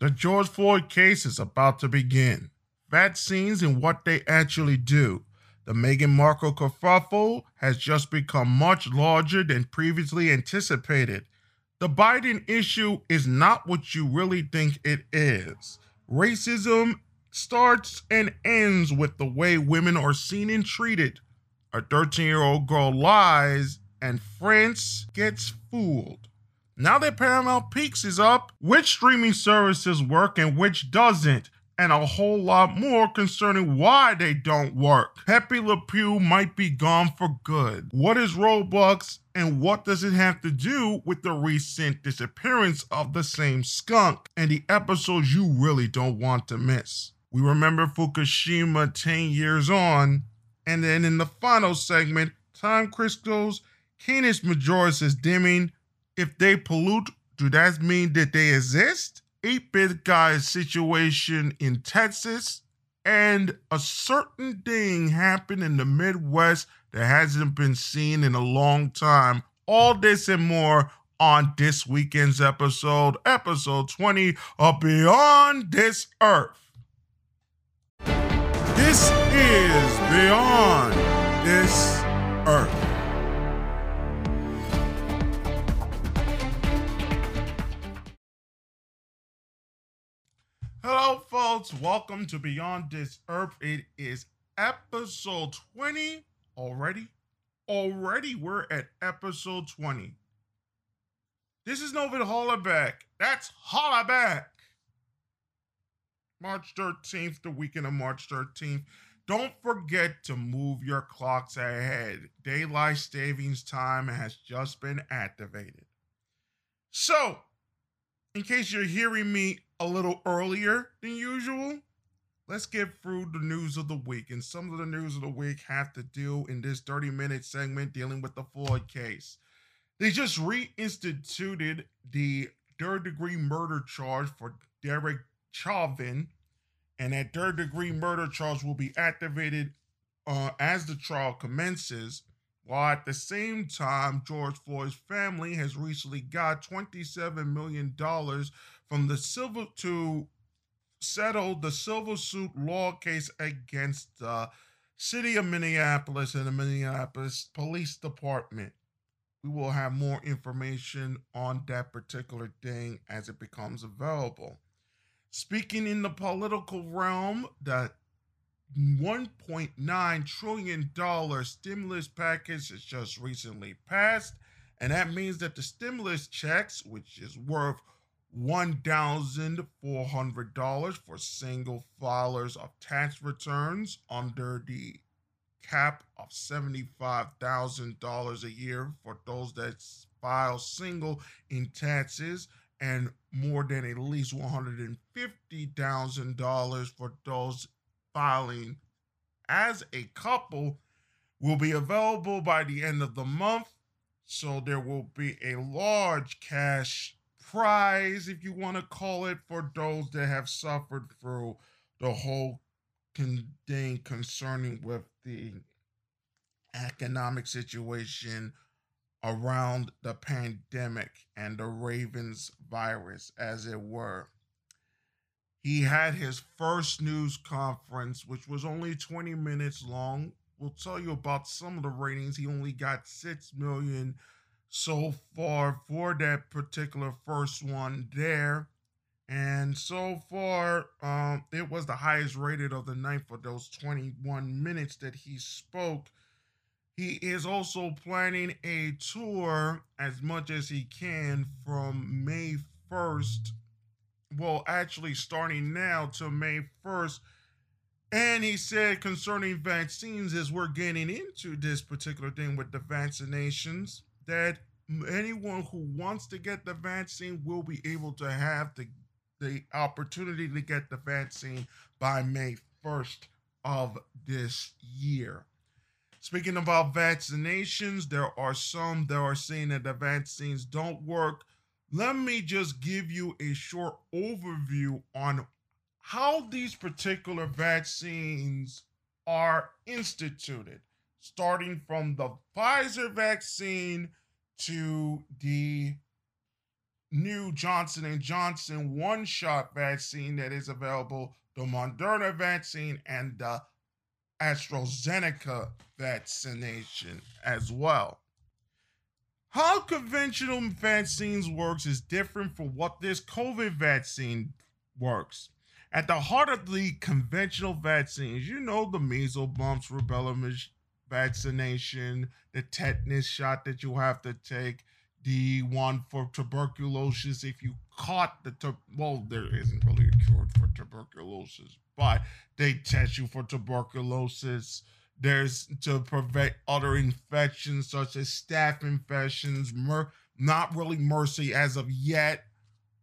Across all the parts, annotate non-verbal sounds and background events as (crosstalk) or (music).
The George Floyd case is about to begin. Vaccines and what they actually do. The Meghan Markle kerfuffle has just become much larger than previously anticipated. The Biden issue is not what you really think it is. Racism starts and ends with the way women are seen and treated. A 13 year old girl lies, and France gets fooled. Now that Paramount Plus is up, which streaming services work and which doesn't, and a whole lot more concerning why they don't work. Pepe Le Pew might be gone for good. What is Roblox and what does it have to do with the recent disappearance of the same skunk and the episodes you really don't want to miss? We remember Fukushima 10 years on, and then in the final segment, time crystals, Canis Majoris is dimming. If they pollute, do that mean that they exist? 8 bit guy's situation in Texas, and a certain thing happened in the Midwest that hasn't been seen in a long time. All this and more on this weekend's episode, episode 20 of Beyond This Earth. This is Beyond This Earth. Hello, folks. Welcome to Beyond This Earth. It is episode 20 already. Already, we're at episode 20. This is Novin Hollaback. That's Hollaback. March 13th, the weekend of March 13th. Don't forget to move your clocks ahead. Daylight savings time has just been activated. So, in case you're hearing me a little earlier than usual, let's get through the news of the week. And some of the news of the week have to do in this 30 minute segment dealing with the Floyd case. They just reinstituted the third degree murder charge for Derek Chauvin, and that third degree murder charge will be activated uh, as the trial commences. While at the same time, George Floyd's family has recently got $27 million from the civil to settle the civil suit law case against the city of Minneapolis and the Minneapolis Police Department. We will have more information on that particular thing as it becomes available. Speaking in the political realm, the $1.9 trillion stimulus package has just recently passed. And that means that the stimulus checks, which is worth $1,400 for single filers of tax returns under the cap of $75,000 a year for those that file single in taxes and more than at least $150,000 for those filing as a couple will be available by the end of the month. So there will be a large cash prize, if you want to call it, for those that have suffered through the whole thing concerning with the economic situation around the pandemic and the Ravens virus, as it were. He had his first news conference, which was only 20 minutes long. We'll tell you about some of the ratings. He only got 6 million so far for that particular first one there. And so far, um, it was the highest rated of the night for those 21 minutes that he spoke. He is also planning a tour as much as he can from May 1st. Well, actually, starting now to May 1st. And he said concerning vaccines, as we're getting into this particular thing with the vaccinations, that anyone who wants to get the vaccine will be able to have the the opportunity to get the vaccine by May 1st of this year. Speaking about vaccinations, there are some that are saying that the vaccines don't work. Let me just give you a short overview on how these particular vaccines are instituted, starting from the Pfizer vaccine to the new Johnson & Johnson one-shot vaccine that is available, the Moderna vaccine and the AstraZeneca vaccination as well. How conventional vaccines works is different from what this COVID vaccine works. At the heart of the conventional vaccines, you know the measles, mumps, rubella vaccination, the tetanus shot that you have to take, the one for tuberculosis if you caught the tu- well there isn't really a cure for tuberculosis but they test you for tuberculosis there's to prevent other infections such as staph infections mer- not really mercy as of yet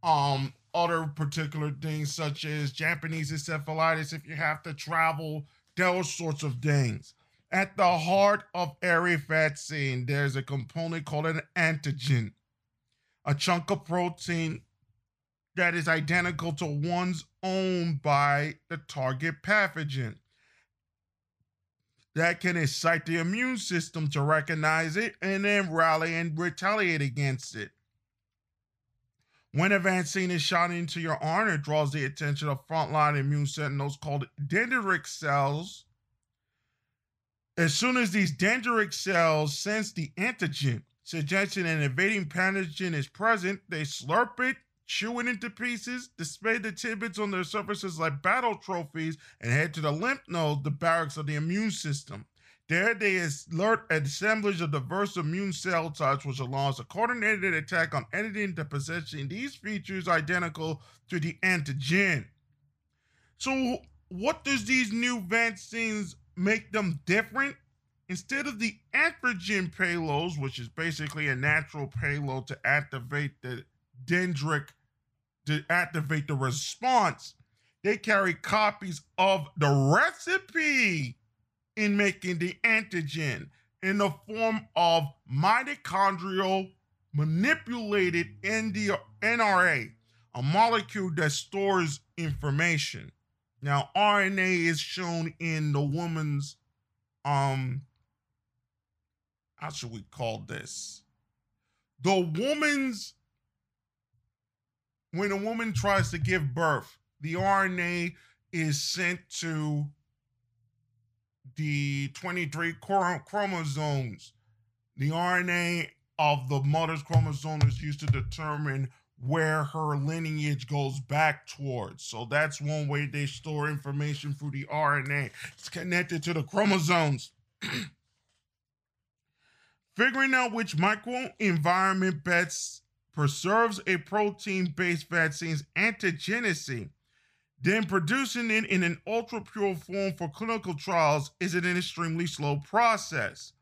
um other particular things such as japanese encephalitis if you have to travel those sorts of things at the heart of every vaccine, there's a component called an antigen, a chunk of protein that is identical to one's own by the target pathogen. That can excite the immune system to recognize it and then rally and retaliate against it. When a vaccine is shot into your arm, it draws the attention of frontline immune sentinels called dendritic cells as soon as these dendritic cells sense the antigen, suggesting an invading pathogen is present, they slurp it, chew it into pieces, display the tidbits on their surfaces like battle trophies, and head to the lymph node, the barracks of the immune system. There, they alert an assemblage of diverse immune cell types, which allows a coordinated attack on anything that possessing these features identical to the antigen. So, what does these new vaccines make them different. Instead of the antigen payloads, which is basically a natural payload to activate the dendritic, to activate the response, they carry copies of the recipe in making the antigen in the form of mitochondrial manipulated mRNA, a molecule that stores information. Now, RNA is shown in the woman's, um, how should we call this? The woman's, when a woman tries to give birth, the RNA is sent to the 23 chromosomes. The RNA of the mother's chromosome is used to determine where her lineage goes back towards. So that's one way they store information through the RNA. It's connected to the chromosomes. (clears throat) Figuring out which microenvironment best preserves a protein based vaccine's antigenicity, then producing it in an ultra pure form for clinical trials is an extremely slow process.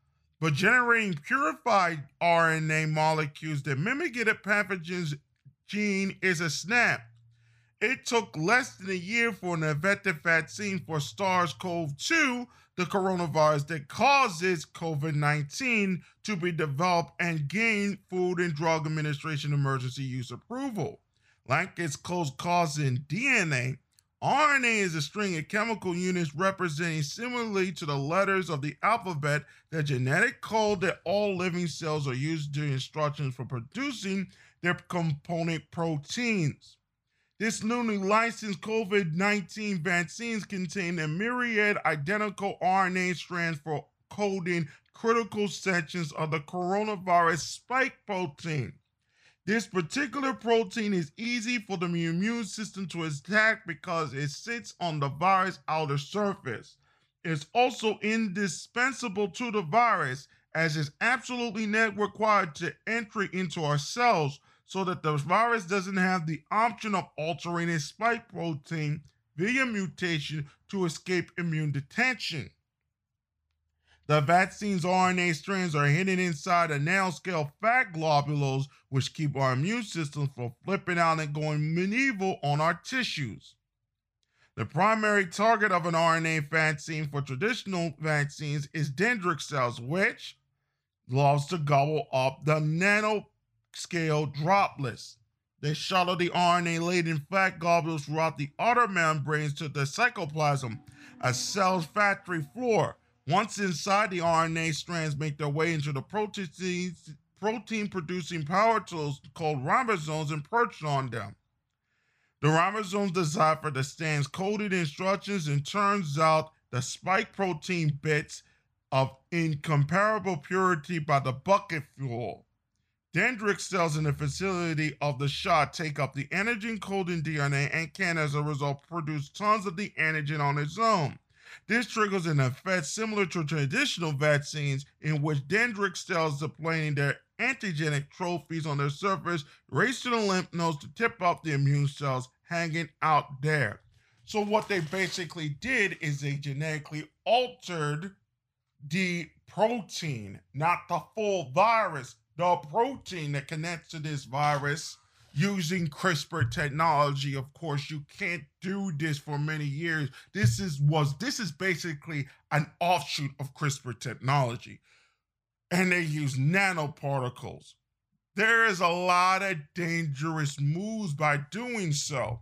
But generating purified RNA molecules that mimic it pathogens gene is a snap. It took less than a year for an effective vaccine for SARS CoV 2, the coronavirus that causes COVID 19, to be developed and gain Food and Drug Administration emergency use approval. Like its close cousin DNA, RNA is a string of chemical units representing similarly to the letters of the alphabet the genetic code that all living cells are used to instructions for producing their component proteins. This newly licensed COVID 19 vaccines contain a myriad identical RNA strands for coding critical sections of the coronavirus spike protein. This particular protein is easy for the immune system to attack because it sits on the virus outer surface. It's also indispensable to the virus as it's absolutely not required to entry into our cells so that the virus doesn't have the option of altering its spike protein via mutation to escape immune detection. The vaccine's RNA strands are hidden inside a nanoscale fat globules, which keep our immune system from flipping out and going medieval on our tissues. The primary target of an RNA vaccine for traditional vaccines is dendritic cells, which loves to gobble up the nano scale droplets. They shuttle the RNA laden fat globules throughout the outer membranes to the cytoplasm, a cell's factory floor. Once inside, the RNA strands make their way into the protein producing power tools called ribosomes and perched on them. The ribosomes decipher the stand's coded instructions and turns out the spike protein bits of incomparable purity by the bucket fuel. Dendritic cells in the facility of the shot take up the antigen coding DNA and can, as a result, produce tons of the antigen on its own. This triggers an effect similar to traditional vaccines, in which dendritic cells displaying their antigenic trophies on their surface race to the lymph nodes to tip off the immune cells hanging out there. So, what they basically did is they genetically altered the protein, not the full virus, the protein that connects to this virus using CRISPR technology. Of course, you can't do this for many years. This is was this is basically an offshoot of CRISPR technology. And they use nanoparticles. There is a lot of dangerous moves by doing so.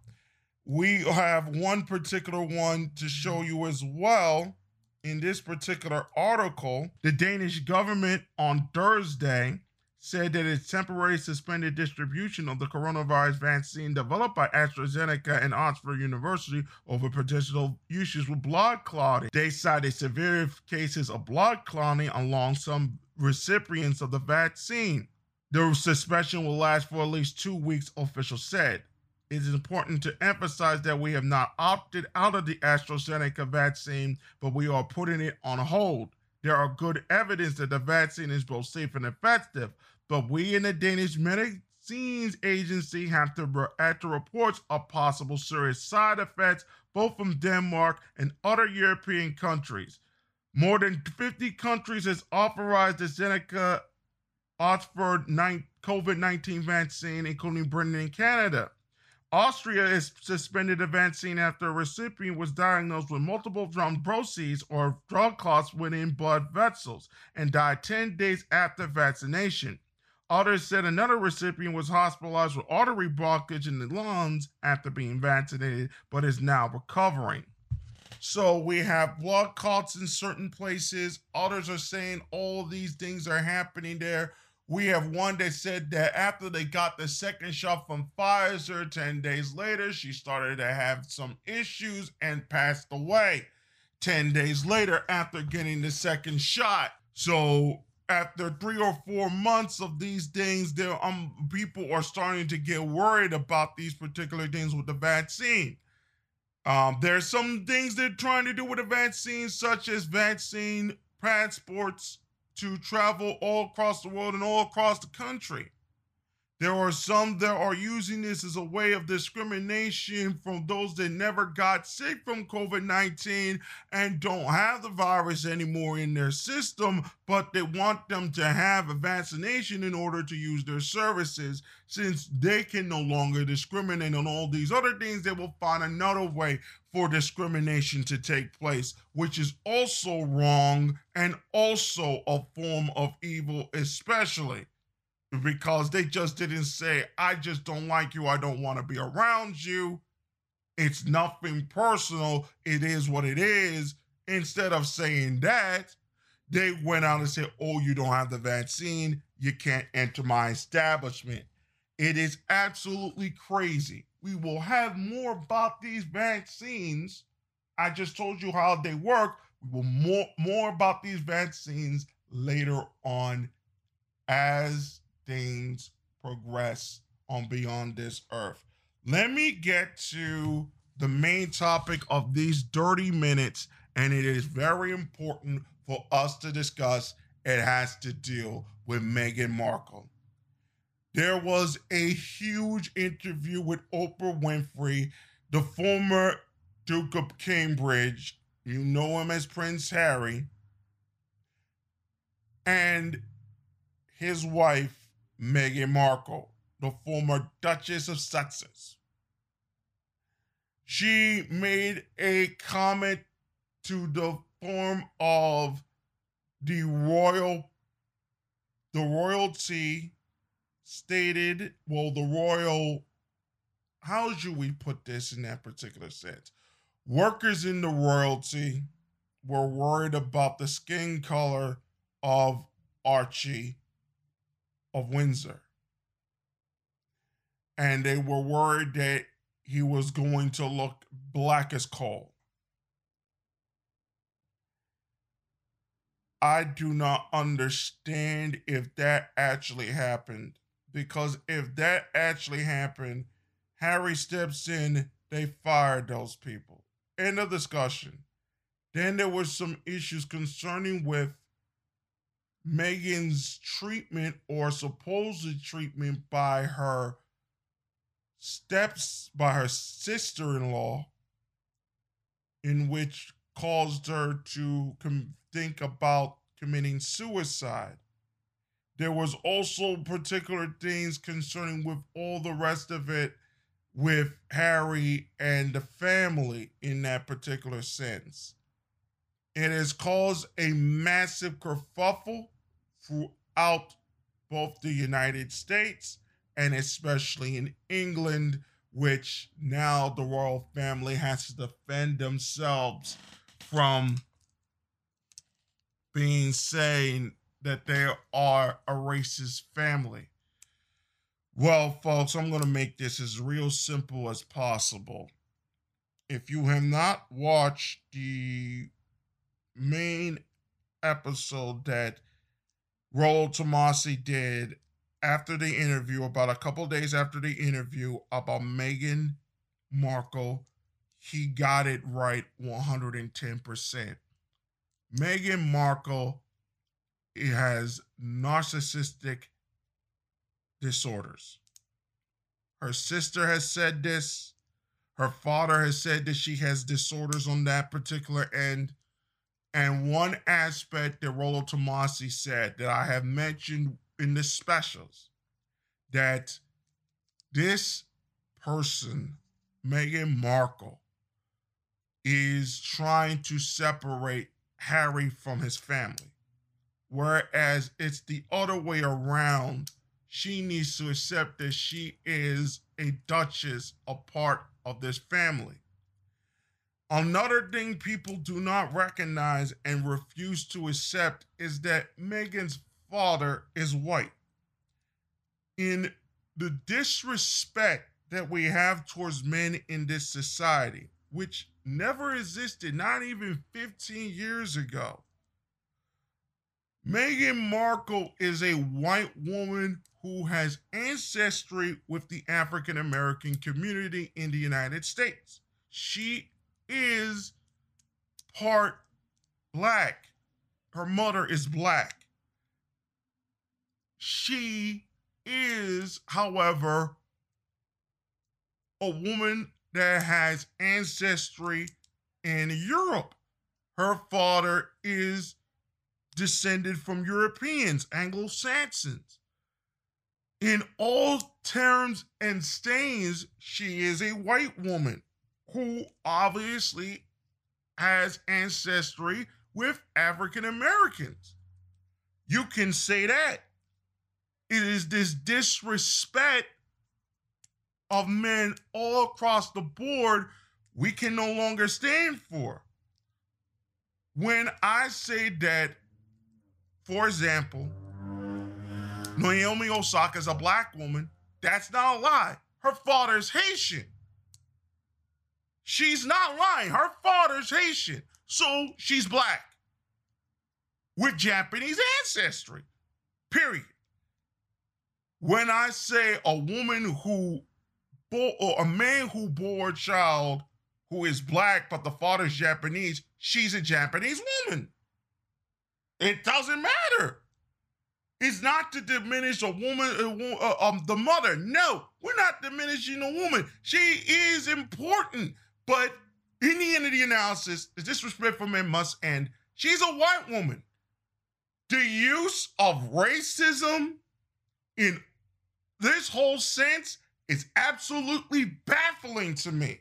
We have one particular one to show you as well in this particular article. The Danish government on Thursday said that it temporarily suspended distribution of the coronavirus vaccine developed by AstraZeneca and Oxford University over potential issues with blood clotting. They cited severe cases of blood clotting along some recipients of the vaccine. The suspension will last for at least two weeks, officials said. It is important to emphasize that we have not opted out of the AstraZeneca vaccine, but we are putting it on hold. There are good evidence that the vaccine is both safe and effective, but we in the Danish Medicines Agency have to react to reports of possible serious side effects, both from Denmark and other European countries. More than 50 countries has authorized the Seneca Oxford COVID 19 vaccine, including Britain and Canada. Austria has suspended the vaccine after a recipient was diagnosed with multiple thrombosis or drug clots within blood vessels and died 10 days after vaccination. Others said another recipient was hospitalized with artery blockage in the lungs after being vaccinated, but is now recovering. So we have blood clots in certain places. Others are saying all these things are happening there. We have one that said that after they got the second shot from Pfizer, 10 days later, she started to have some issues and passed away 10 days later after getting the second shot. So after three or four months of these things, there um people are starting to get worried about these particular things with the vaccine. Um, there's some things they're trying to do with the vaccine, such as vaccine passports to travel all across the world and all across the country. There are some that are using this as a way of discrimination from those that never got sick from COVID 19 and don't have the virus anymore in their system, but they want them to have a vaccination in order to use their services. Since they can no longer discriminate on all these other things, they will find another way for discrimination to take place, which is also wrong and also a form of evil, especially because they just didn't say, I just don't like you. I don't want to be around you. It's nothing personal. It is what it is. Instead of saying that, they went out and said, Oh, you don't have the vaccine. You can't enter my establishment. It is absolutely crazy. We will have more about these vaccines. I just told you how they work. We will more more about these vaccines later on as things progress on beyond this earth. Let me get to the main topic of these 30 minutes, and it is very important for us to discuss. It has to deal with Meghan Markle. There was a huge interview with Oprah Winfrey, the former Duke of Cambridge. You know him as Prince Harry. And his wife, Meghan Markle, the former Duchess of Sussex. She made a comment to the form of the royal the royalty stated well the royal how should we put this in that particular sense workers in the royalty were worried about the skin color of archie of Windsor. And they were worried that he was going to look black as coal. I do not understand if that actually happened. Because if that actually happened, Harry steps in, they fired those people. End of discussion. Then there were some issues concerning with Meghan's treatment or supposed treatment by her steps by her sister-in-law in which caused her to com- think about committing suicide. There was also particular things concerning with all the rest of it with harry and the family in that particular sense. It has caused a massive kerfuffle throughout both the united states and especially in England, which now the royal family has to defend themselves from being saying that they are a racist family. Well, folks, I'm going to make this as real simple as possible. If you have not watched the main episode that Rollo Tomassi did after the interview, about a couple days after the interview about Meghan Markle, he got it right 110%. Meghan Markle has narcissistic disorders. Her sister has said this. Her father has said that she has disorders on that particular end. And one aspect that Rollo Tomassi said that I have mentioned in the specials that this person, Meghan Markle, is trying to separate Harry from his family. Whereas it's the other way around. She needs to accept that she is a duchess, a part of this family. Another thing people do not recognize and refuse to accept is that Meghan's father is white. In the disrespect that we have towards men in this society, which never existed, not even 15 years ago. Meghan Markle is a white woman who has ancestry with the African American community in the United States. She is part black. Her mother is black. She is, however, a woman that has ancestry in Europe. Her father is descended from Europeans, Anglo Saxons. In all terms and stains, she is a white woman who obviously has ancestry with African Americans. You can say that. It is this disrespect of men all across the board we can no longer stand for. When I say that, for example, Naomi Osaka is a black woman, that's not a lie. Her father's Haitian. She's not lying. Her father's Haitian. So she's black with Japanese ancestry. Period. When I say a woman who bore, or a man who bore a child who is black but the father's Japanese, she's a Japanese woman. It doesn't matter. It's not to diminish a woman, uh, um, the mother. No, we're not diminishing a woman. She is important, but in the end of the analysis, the disrespect for men must end. She's a white woman. The use of racism in this whole sense is absolutely baffling to me.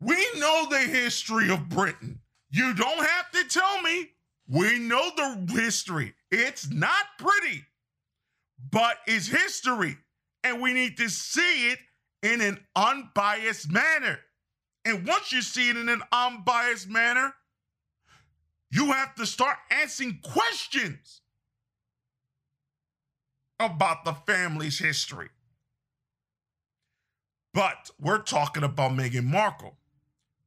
We know the history of Britain. You don't have to tell me. We know the history. It's not pretty, but it's history. And we need to see it in an unbiased manner. And once you see it in an unbiased manner, you have to start answering questions. about the family's history. But we're talking about Meghan Markle.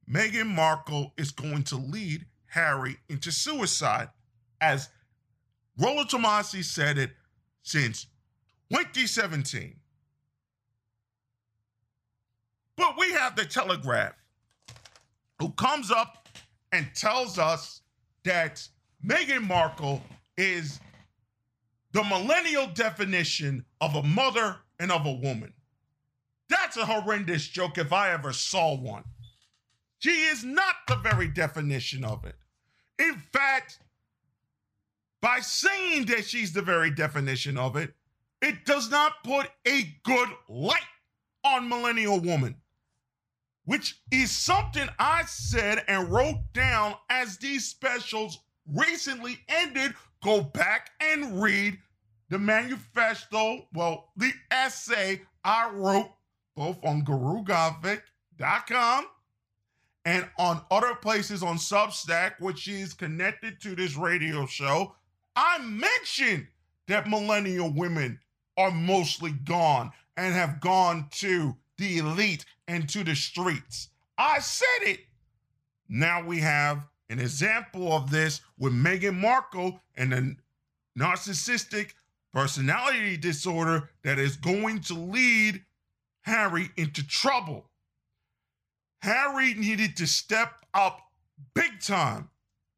Meghan Markle is going to lead Harry into suicide, as Rollo Tomassi said it since 2017. But we have the Telegraph, who comes up and tells us that Meghan Markle is the millennial definition of a mother and of a woman. That's a horrendous joke if I ever saw one. She is not the very definition of it. In fact, by saying that she's the very definition of it, it does not put a good light on millennial woman, which is something I said and wrote down as these specials recently ended. Go back and read the manifesto, well, the essay I wrote both on GuruGothic.com and on other places on Substack, which is connected to this radio show. I mentioned that millennial women are mostly gone and have gone to the elite and to the streets. I said it. Now we have an example of this with Meghan Markle and a narcissistic personality disorder that is going to lead Harry into trouble. Harry needed to step up big time,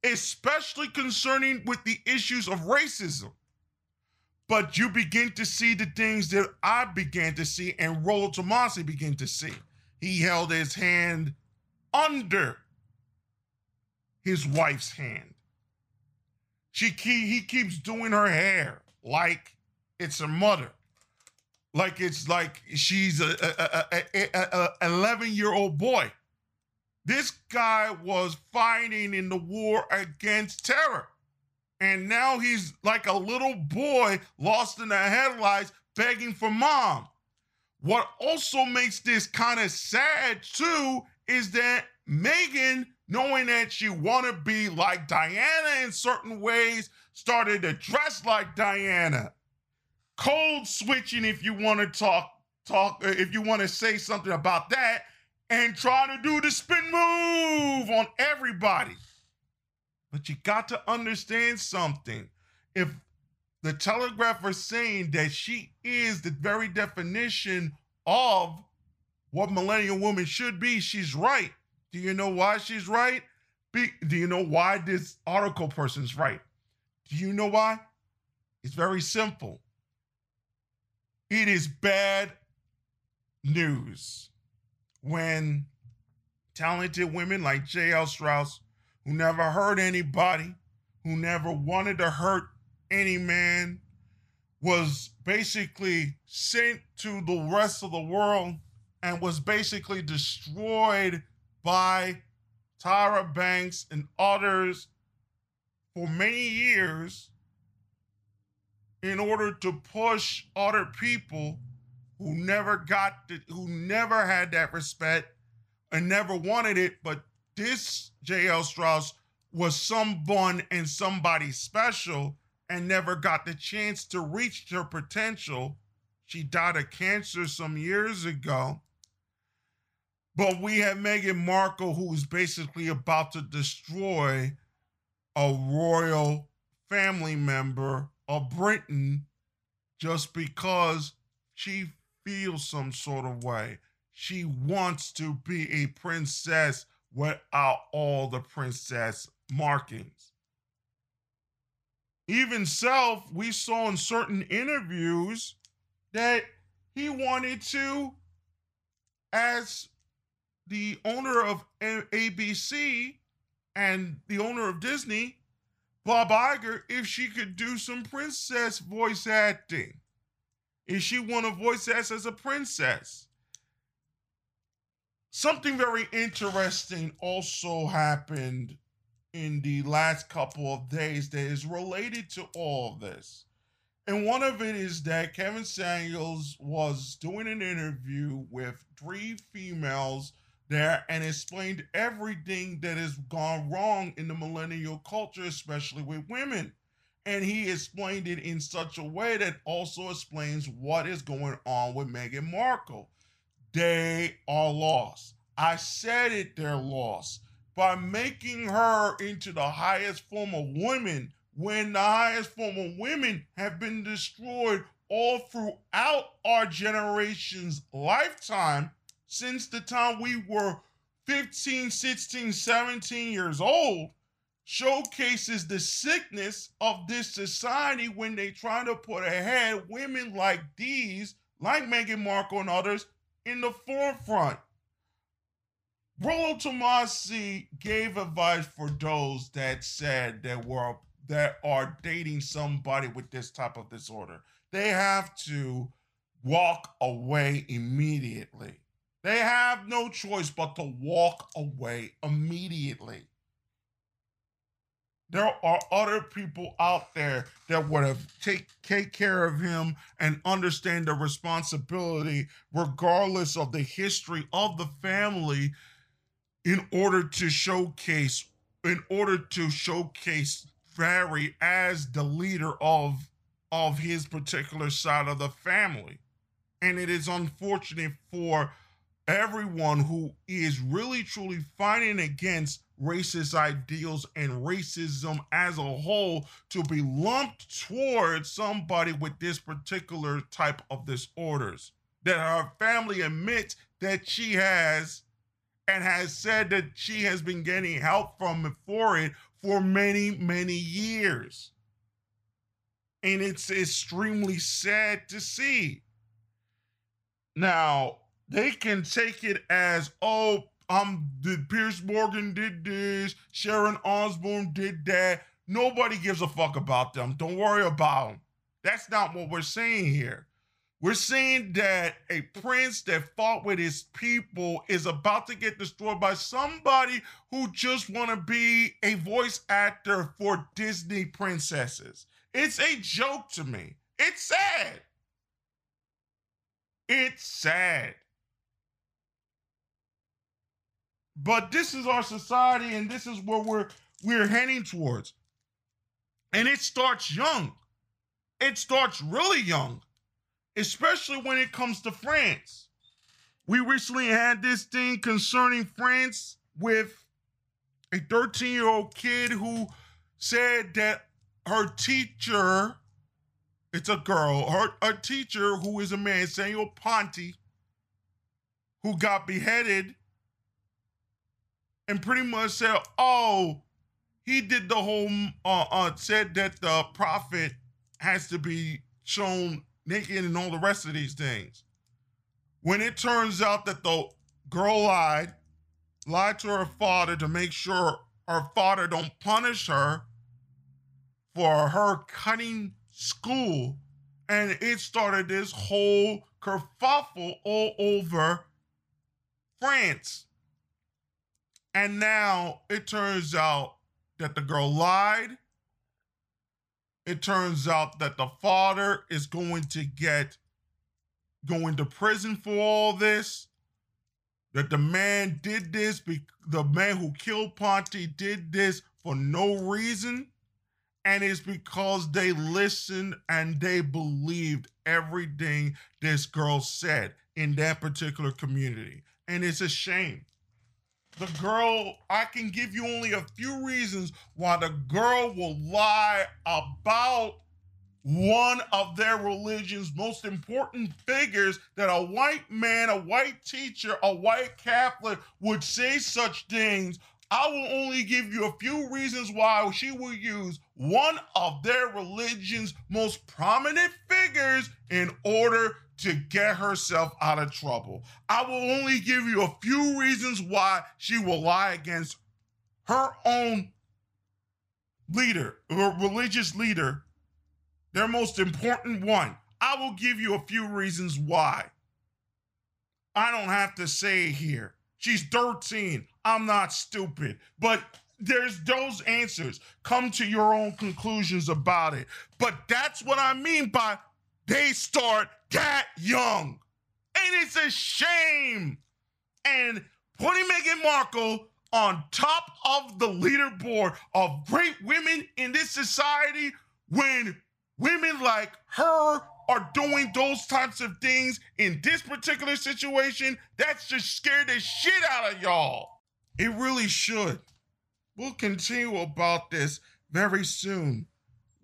especially concerning with the issues of racism. But you begin to see the things that I began to see and Rollo Tomassi began to see. He held his hand under his wife's hand. She he keeps doing her hair like it's her mother like it's like she's a, a, a, a 11 year old boy this guy was fighting in the war against terror and now he's like a little boy lost in the headlights begging for mom what also makes this kind of sad too is that Megan, knowing that she want to be like diana in certain ways started to dress like diana. Code switching if you want to talk talk uh, if you want to say something about that and try to do the spin move on everybody. But you got to understand something. If the telegraph saying that she is the very definition of what millennial woman should be. She's right. Do you know why she's right? Be, do you know why this article person's right? Do you know why? It's very simple. It is bad news when talented women like Jael Strauss, who never hurt anybody, who never wanted to hurt any man, was basically sent to the rest of the world and was basically destroyed by Tyra Banks and others for many years in order to push other people who never got the, who never had that respect and never wanted it but this Jael Strauss was someone and somebody special and never got the chance to reach her potential she died of cancer some years ago but we have Meghan Markle who's basically about to destroy a royal family member of Britain just because she feels some sort of way. She wants to be a princess without all the princess markings. Even self, we saw in certain interviews that he wanted to, as the owner of ABC and the owner of Disney, Bob Iger if she could do some princess voice acting. If she want to voice act as a princess. Something very interesting also happened in the last couple of days that is related to all of this. And one of it is that Kevin Samuels was doing an interview with three females there and explained everything that has gone wrong in the millennial culture, especially with women. And he explained it in such a way that also explains what is going on with Meghan Markle. They are lost. I said it, they're lost. By making her into the highest form of women, when the highest form of women have been destroyed all throughout our generation's lifetime since the time we were 15, 16, 17 years old showcases the sickness of this society when they try to put ahead women like these, like Meghan Markle and others, in the forefront. Rollo Tomassi gave advice for those that said that were that are dating somebody with this type of disorder. They have to walk away immediately. They have no choice but to walk away immediately. There are other people out there that would have take take care of him and understand the responsibility, regardless of the history of the family, in order to showcase, in order to showcase Harry as the leader of of his particular side of the family. And it is unfortunate for everyone who is really truly fighting against racist ideals and racism as a whole to be lumped towards somebody with this particular type of disorders that her family admits that she has and has said that she has been getting help from for it for many many years and it's extremely sad to see now they can take it as, oh, um, the Piers Morgan did this, Sharon Osbourne did that. Nobody gives a fuck about them. Don't worry about them. That's not what we're saying here. We're seeing that a prince that fought with his people is about to get destroyed by somebody who just want to be a voice actor for Disney princesses. It's a joke to me. It's sad. It's sad. But this is our society, and this is where we're we're heading towards. And it starts young. It starts really young, especially when it comes to France. We recently had this thing concerning France with a 13 year old kid who said that her teacher, it's a girl, her a teacher who is a man, Samuel Paty, who got beheaded and pretty much said, "Oh, he did the whole uh, uh said that the prophet has to be shown naked and all the rest of these things." When it turns out that the girl lied, lied to her father to make sure her father don't punish her for her cutting school, and it started this whole kerfuffle all over France. And now it turns out that the girl lied. It turns out that the father is going to get going to prison for all this. That the man did this, the man who killed Paty did this for no reason. And it's because they listened and they believed everything this girl said in that particular community. And it's a shame the girl, I can give you only a few reasons why the girl will lie about one of their religion's most important figures that a white man, a white teacher, a white Catholic would say such things. I will only give you a few reasons why she will use one of their religion's most prominent figures in order to get herself out of trouble. I will only give you a few reasons why she will lie against her own leader, or religious leader, their most important one. I will give you a few reasons why. I don't have to say it here. She's 13. I'm not stupid. But there's those answers. Come to your own conclusions about it. But that's what I mean by they start that young. And it's a shame. And putting Meghan Markle on top of the leaderboard of great women in this society when women like her are doing those types of things in this particular situation, that's just scared the shit out of y'all. It really should. We'll continue about this very soon.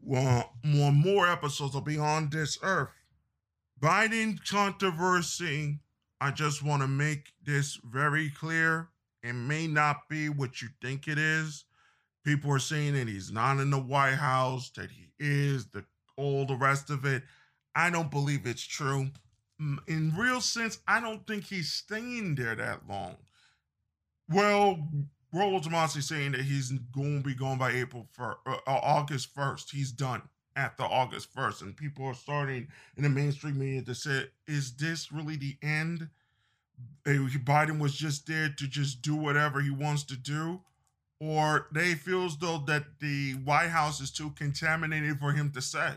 Well, more more episodes will be on this earth. Biden controversy. I just want to make this very clear. It may not be what you think it is. People are saying that he's not in the White House, that he is, the all the rest of it. I don't believe it's true. In real sense, I don't think he's staying there that long. Well, Rollo Tomassi saying that he's going to be gone by April 1st, uh, uh, August 1st. He's done after August 1st. And people are starting in the mainstream media to say, is this really the end? Biden was just there to just do whatever he wants to do? Or they feel as though that the White House is too contaminated for him to say?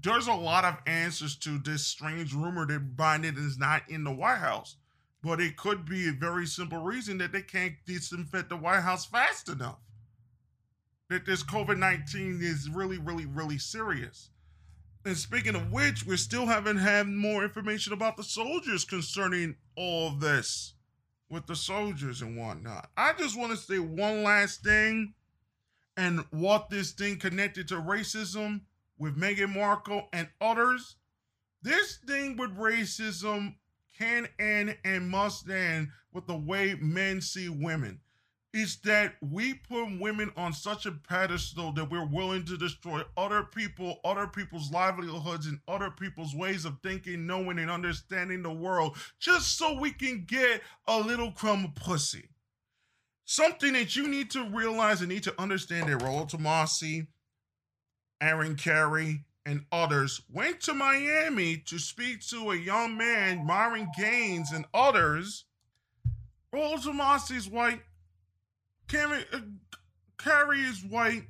There's a lot of answers to this strange rumor that Biden is not in the White House. But it could be a very simple reason that they can't disinfect the White House fast enough. That this COVID 19 is really, really, really serious. And speaking of which, we still haven't had more information about the soldiers concerning all this with the soldiers and whatnot. I just want to say one last thing and what this thing connected to racism with Meghan Markle and others. This thing with racism can end and must end with the way men see women. It's that we put women on such a pedestal that we're willing to destroy other people, other people's livelihoods, and other people's ways of thinking, knowing, and understanding the world just so we can get a little crumb of pussy. Something that you need to realize and need to understand that Rollo Tomassi, Aaron Clarey, and others went to Miami to speak to a young man, Myron Gaines, and others. Rollo Tomassi's white, Clarey, uh, Carey is white,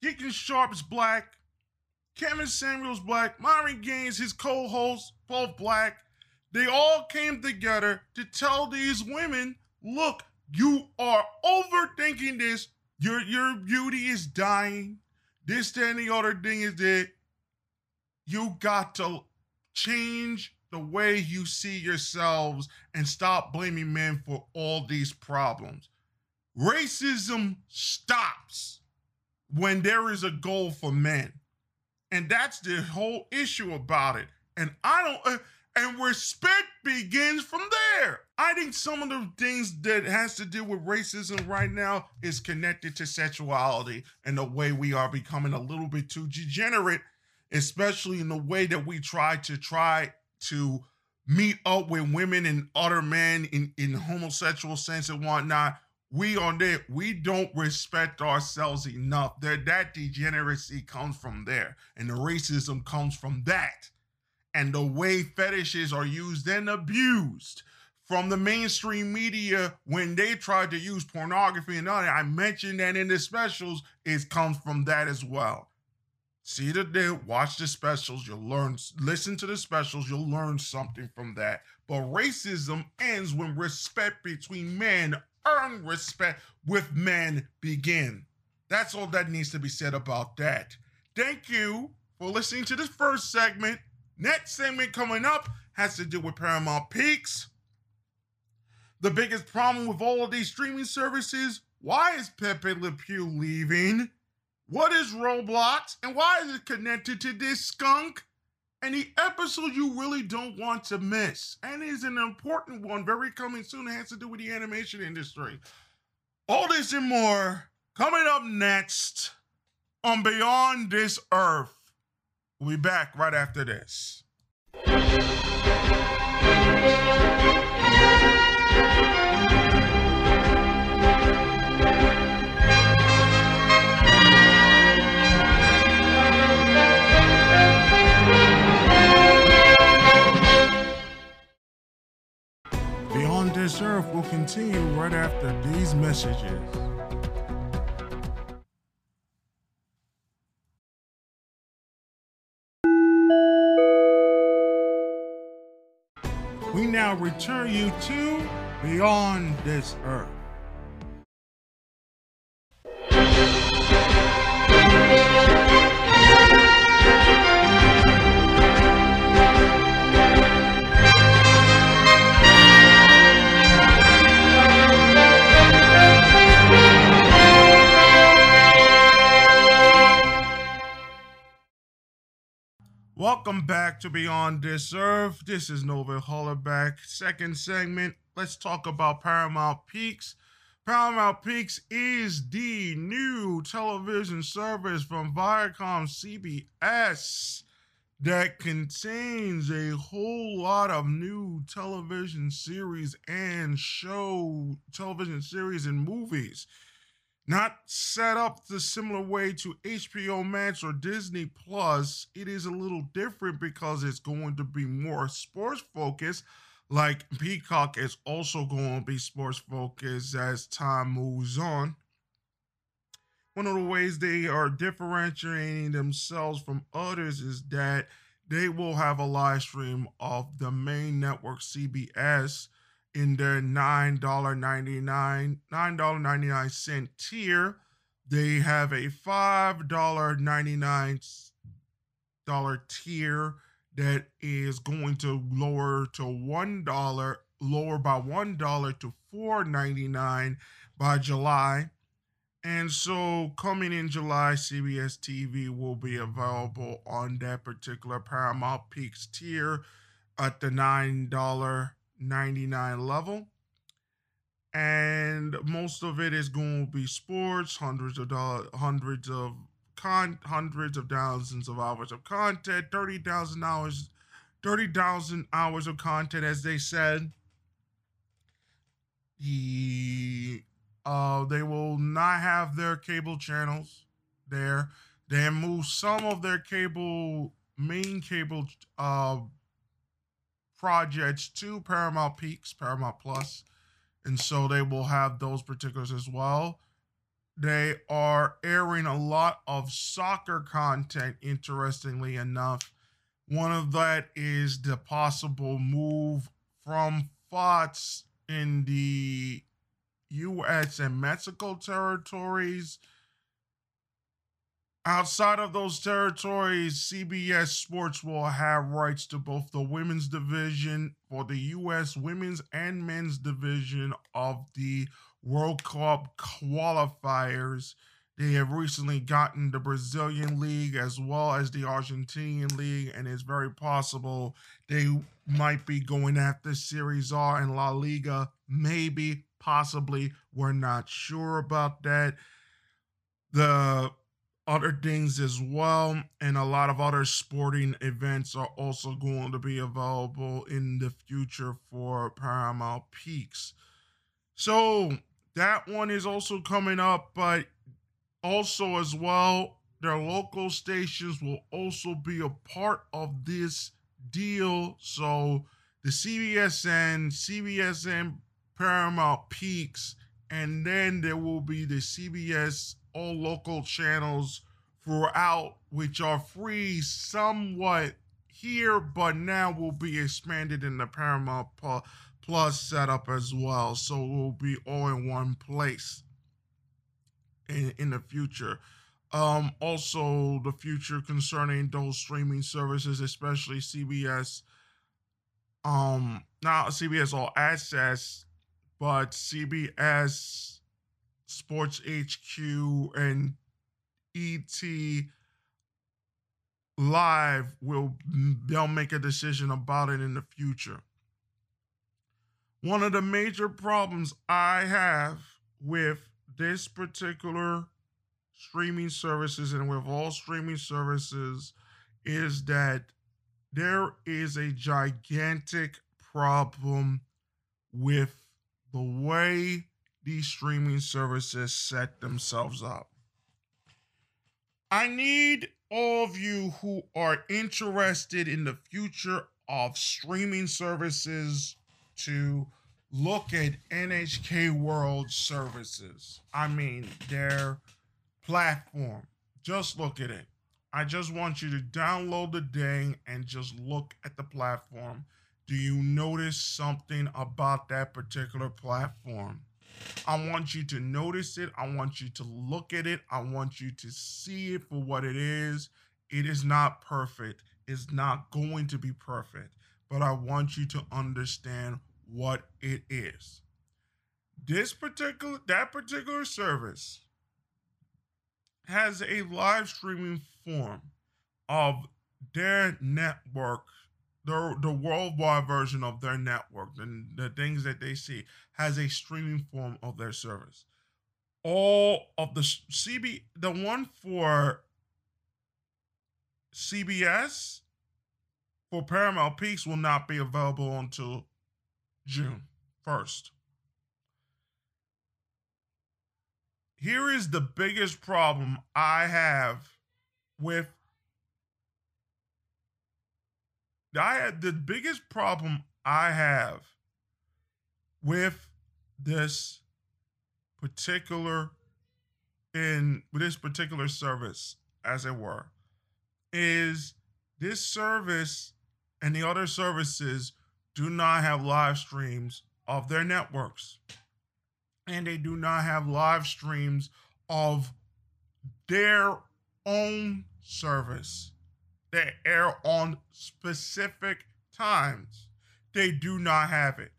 Deacon Sharp is black, Kevin Samuels black, Myron Gaines, his co-host, both black. They all came together to tell these women, look, you are overthinking this. Your your beauty is dying. This, and the other thing is that you got to change the way you see yourselves and stop blaming men for all these problems. Racism stops when there is a goal for men. And that's the whole issue about it. And I don't, uh, and respect begins from there. I think some of the things that has to do with racism right now is connected to sexuality and the way we are becoming a little bit too degenerate, especially in the way that we try to try to meet up with women and other men in, in homosexual sense and whatnot. We on there, we don't respect ourselves enough. That that degeneracy comes from there, and the racism comes from that and the way fetishes are used and abused from the mainstream media when they tried to use pornography and all that. I mentioned that in the specials, it comes from that as well. See the day, watch the specials, you'll learn, listen to the specials, you'll learn something from that. But racism ends when respect between men, earn respect with men begin. That's all that needs to be said about that. Thank you for listening to this first segment Next segment coming up has to do with Paramount Plus. The biggest problem with all of these streaming services why is Pepe Le Pew leaving? What is Roblox? And why is it connected to this skunk? And the episode you really don't want to miss. And is an important one, very coming soon. It has to do with the animation industry. All this and more coming up next on Beyond This Earth. We'll be back right after this. Beyond this earth will continue right after these messages. Now return you to Beyond This Earth. Welcome back to Beyond This Earth. This is Nova Hollerback. Second segment. Let's talk about Paramount Plus. Paramount Plus is the new television service from Viacom CBS that contains a whole lot of new television series and show television series and movies. Not set up the similar way to HBO Max or Disney Plus. It is a little different because it's going to be more sports focused like Peacock is also going to be sports focused as time moves on. One of the ways they are differentiating themselves from others is that they will have a live stream of the main network CBS in their $9.99 $9.99 tier. They have a $5.99 tier that is going to lower to one dollar, lower by one dollar to four ninety nine by July. And so, coming in July, CBS TV will be available on that particular Paramount Plus tier at the $9.99 level. And most of it is going to be sports, hundreds of dollars, hundreds of con hundreds of thousands of hours of content, 30,000 hours, 30,000 hours of content, as they said. The uh, they will not have their cable channels there. They move some of their cable main cable uh, projects to Paramount Plus, Paramount Plus, and so they will have those particulars as well they are airing a lot of soccer content, interestingly enough. One of that is the possible move from Fox in the US and Mexico territories. Outside of those territories, CBS Sports will have rights to both the women's division for the US women's and men's division of the World Cup qualifiers. They have recently gotten the Brazilian League as well as the Argentinian League, and it's very possible they might be going after Serie A and La Liga. Maybe, possibly. We're not sure about that. The other things as well, and a lot of other sporting events are also going to be available in the future for Paramount Plus. So, that one is also coming up, but also as well, their local stations will also be a part of this deal. So the CBSN, CBSN Paramount Plus, and then there will be the CBS all local channels throughout, which are free somewhat here, but now will be expanded in the Paramount Plus setup as well. So it will be all in one place in, in the future. Um, also, the future concerning those streaming services, especially CBS. Um, not CBS All Access, but CBS Sports HQ and ET Live will mm, they'll make a decision about it in the future. One of the major problems I have with this particular streaming services and with all streaming services is that there is a gigantic problem with the way these streaming services set themselves up. I need all of you who are interested in the future of streaming services to look at NHK World Services. I mean, their platform. Just look at it. I just want you to download the thing and just look at the platform. Do you notice something about that particular platform? I want you to notice it. I want you to look at it. I want you to see it for what it is. It is not perfect. It's not going to be perfect but I want you to understand what it is. This particular that particular service has a live streaming form of their network, the the worldwide version of their network, and the things that they see has a streaming form of their service. All of the CB, the one for CBS for Paramount Plus will not be available until June 1st. Here is the biggest problem I have with I had the biggest problem I have with this particular in this particular service, as it were, is this service and the other services do not have live streams of their networks. And they do not have live streams of their own service. They air on specific times. They do not have it.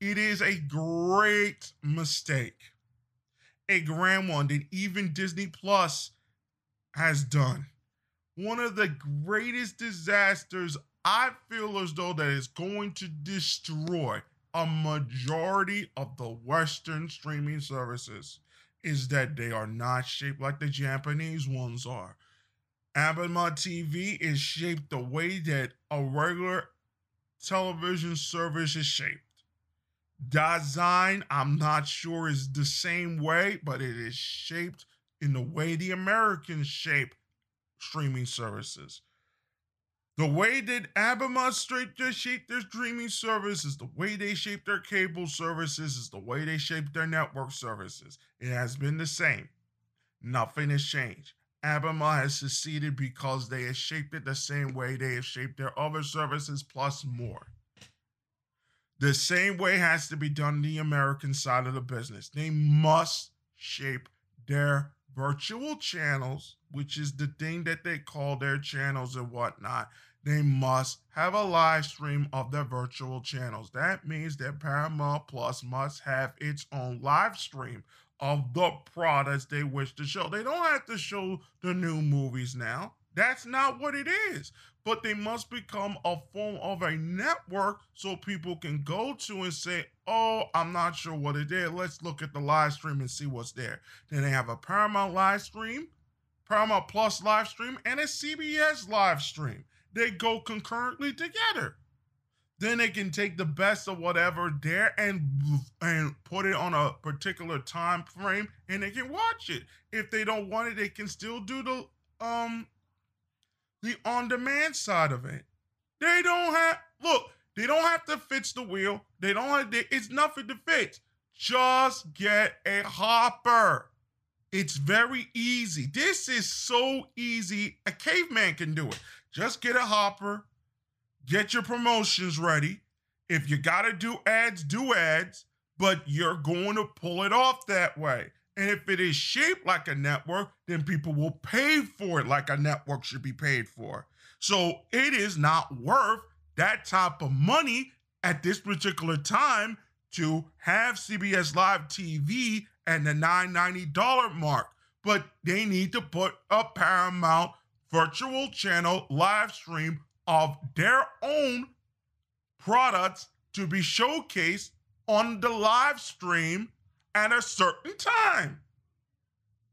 It is a great mistake. A grand one that even Disney Plus has done. One of the greatest disasters I feel as though that is going to destroy a majority of the Western streaming services is that they are not shaped like the Japanese ones are. Abema TV is shaped the way that a regular television service is shaped. Design, I'm not sure is the same way, but it is shaped in the way the Americans shape streaming services. The way that Abema straight just shape their streaming services, the way they shape their cable services, is the way they shape their network services. It has been the same. Nothing has changed. Abema has succeeded because they have shaped it the same way they have shaped their other services plus more. The same way has to be done the American side of the business. They must shape their virtual channels, which is the thing that they call their channels and whatnot, they must have a live stream of their virtual channels. That means that Paramount Plus must have its own live stream of the products they wish to show. They don't have to show the new movies now. That's not what it is. But they must become a form of a network so people can go to and say, oh, I'm not sure what it is. Let's look at the live stream and see what's there. Then they have a Paramount live stream, Paramount Plus live stream, and a CBS live stream they go concurrently together. Then they can take the best of whatever there and and put it on a particular time frame and they can watch it. If they don't want it, they can still do the um the on-demand side of it. They don't have look, they don't have to fix the wheel. They don't have to, it's nothing to fix. Just get a hopper. It's very easy. This is so easy. A caveman can do it. Just get a hopper, get your promotions ready. If you got to do ads, do ads, but you're going to pull it off that way. And if it is shaped like a network, then people will pay for it like a network should be paid for. So it is not worth that type of money at this particular time to have CBS Live TV and the $990 mark. But they need to put a Paramount virtual channel live stream of their own products to be showcased on the live stream at a certain time.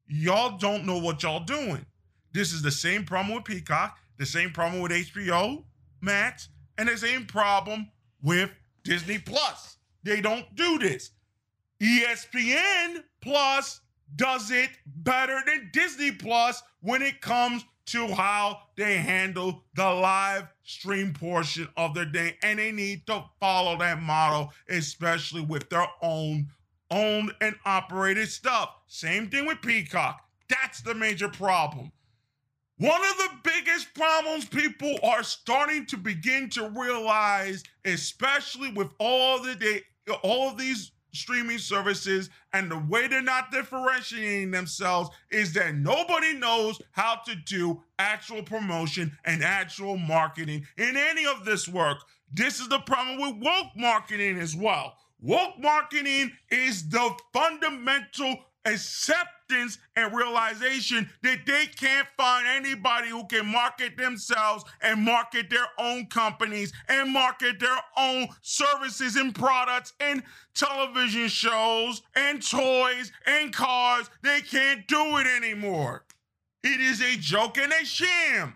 Y'all don't know what y'all doing. This is the same problem with Peacock, the same problem with HBO Max, and the same problem with Disney Plus. They don't do this. ESPN Plus does it better than Disney Plus when it comes to how they handle the live stream portion of their day. And they need to follow that model, especially with their own owned and operated stuff. Same thing with Peacock. That's the major problem. One of the biggest problems people are starting to begin to realize, especially with all the day, all of these streaming services and the way they're not differentiating themselves is that nobody knows how to do actual promotion and actual marketing in any of this work. This is the problem with woke marketing as well. Woke marketing is the fundamental accept acceptance and realization that they can't find anybody who can market themselves and market their own companies and market their own services and products and television shows and toys and cars. They can't do it anymore. It is a joke and a sham.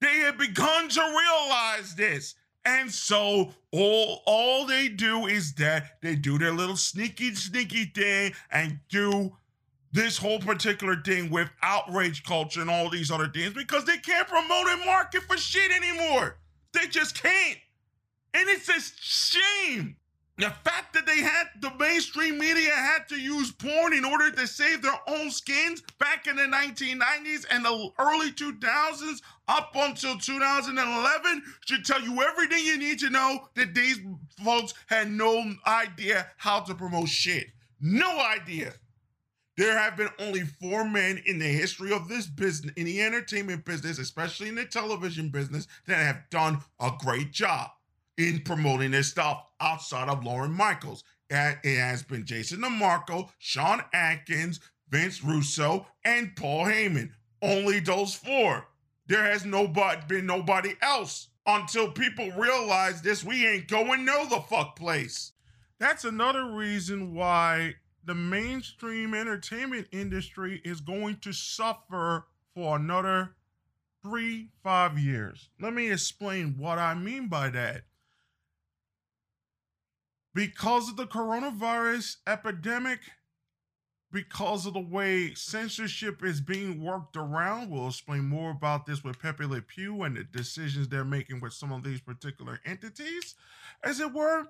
They have begun to realize this. And so all all they do is that they do their little sneaky sneaky thing and do this whole particular thing with outrage culture and all these other things because they can't promote and market for shit anymore. They just can't. And it's a shame. The fact that they had the mainstream media had to use porn in order to save their own skins back in the 1990s and the early 2000s up until 2011 should tell you everything you need to know that these folks had no idea how to promote shit. No idea. There have been only four men in the history of this business, in the entertainment business, especially in the television business, that have done a great job in promoting this stuff outside of Lorne Michaels. And it has been Jason DeMarco, Sean Atkins, Vince Russo, and Paul Heyman. Only those four. There has nobody been nobody else until people realize this. We ain't going no the fuck place. That's another reason why the mainstream entertainment industry is going to suffer for another three, five years. Let me explain what I mean by that because of the coronavirus epidemic, because of the way censorship is being worked around, we'll explain more about this with Pepe Le Pew and the decisions they're making with some of these particular entities, as it were,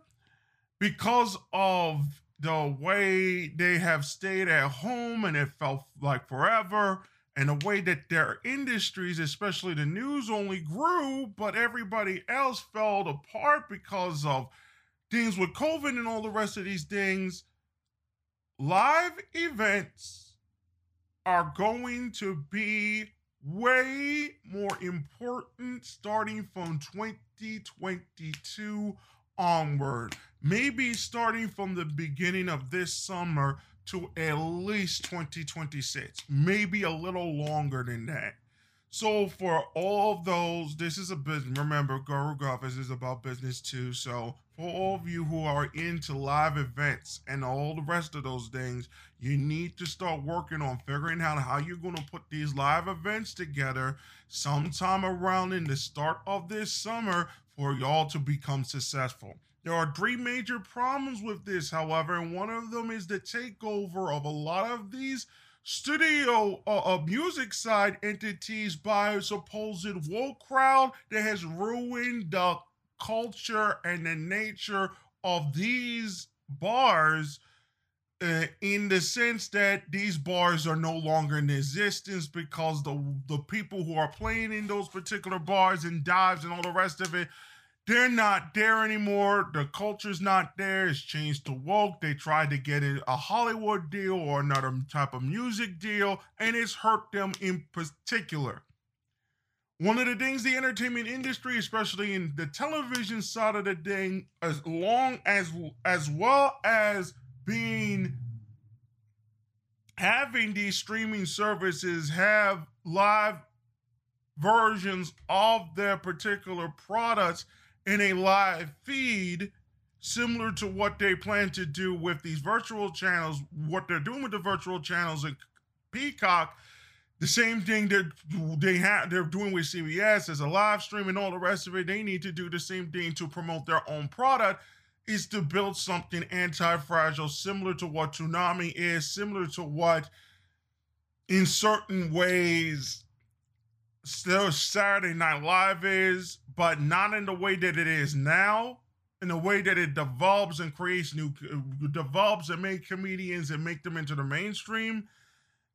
because of the way they have stayed at home and it felt like forever, and the way that their industries, especially the news, only grew, but everybody else fell apart because of things with COVID and all the rest of these things, live events are going to be way more important starting from 2022 onward. Maybe starting from the beginning of this summer to at least 2026, maybe a little longer than that. So for all of those, this is a business. Remember, Guru Office is about business too. So for all of you who are into live events and all the rest of those things, you need to start working on figuring out how you're going to put these live events together sometime around in the start of this summer for y'all to become successful. There are three major problems with this, however, and one of them is the takeover of a lot of these studio uh, uh, music side entities by a supposed woke crowd that has ruined the culture and the nature of these bars uh, in the sense that these bars are no longer in existence because the the people who are playing in those particular bars and dives and all the rest of it they're not there anymore. The culture's not there. It's changed to woke. They tried to get a Hollywood deal or another type of music deal, and it's hurt them in particular. One of the things the entertainment industry, especially in the television side of the thing, as long as as well as being having these streaming services have live versions of their particular products in a live feed similar to what they plan to do with these virtual channels what they're doing with the virtual channels in peacock the same thing that they have they're doing with cbs as a live stream and all the rest of it. They need to do the same thing to promote their own product is to build something anti-fragile similar to what Toonami is similar to what in certain ways still Saturday Night Live is, but not in the way that it is now. In the way that it develops and creates new, develops and make comedians and make them into the mainstream.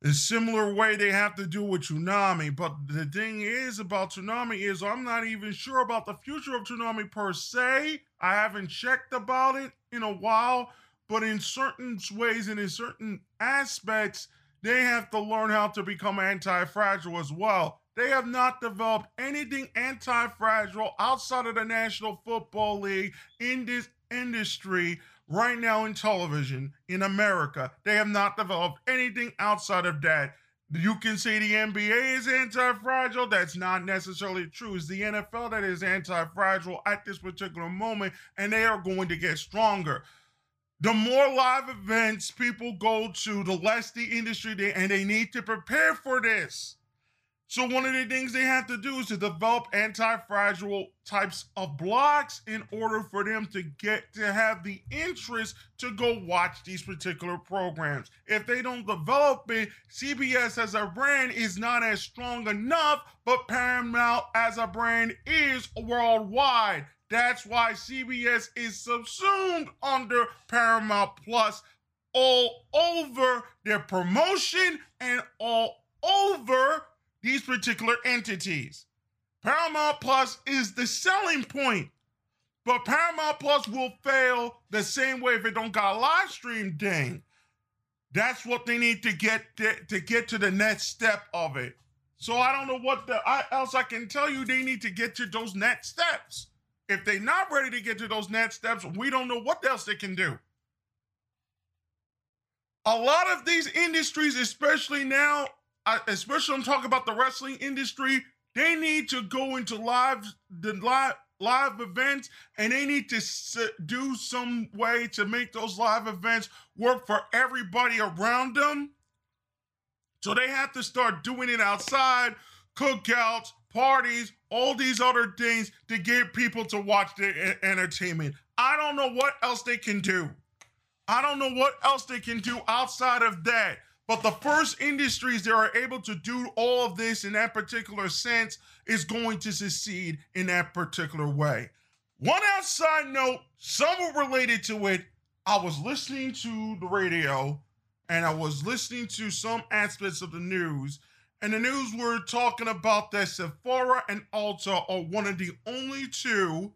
A similar way they have to do with Toonami. But the thing is about Toonami is I'm not even sure about the future of Toonami per se. I haven't checked about it in a while. But in certain ways and in certain aspects, they have to learn how to become anti-fragile as well they have not developed anything anti fragile outside of the National Football League in this industry right now in television in America. They have not developed anything outside of that. You can say the NBA is anti fragile. That's not necessarily true. It's the NFL that is anti fragile at this particular moment, and they are going to get stronger. The more live events people go to, the less the industry they, and they need to prepare for this. So one of the things they have to do is to develop anti-fragile types of blocks in order for them to get to have the interest to go watch these particular programs. If they don't develop it, CBS as a brand is not as strong enough, but Paramount as a brand is worldwide. That's why CBS is subsumed under Paramount Plus all over their promotion and all over these particular entities. Paramount Plus is the selling point. But Paramount Plus will fail the same way if it don't got a live stream thing. That's what they need to get to, to get to the next step of it. So I don't know what the I, else I can tell you. They need to get to those next steps. If they're not ready to get to those next steps, we don't know what else they can do. A lot of these industries, especially now, I, especially I'm talking about the wrestling industry, they need to go into live the live live events and they need to do some way to make those live events work for everybody around them. So they have to start doing it outside, cookouts, parties, all these other things to get people to watch the entertainment. I don't know what else they can do. I don't know what else they can do outside of that. But the first industries that are able to do all of this in that particular sense is going to succeed in that particular way. One outside note, somewhat related to it, I was listening to the radio and I was listening to some aspects of the news, and the news were talking about that Sephora and Ulta are one of the only two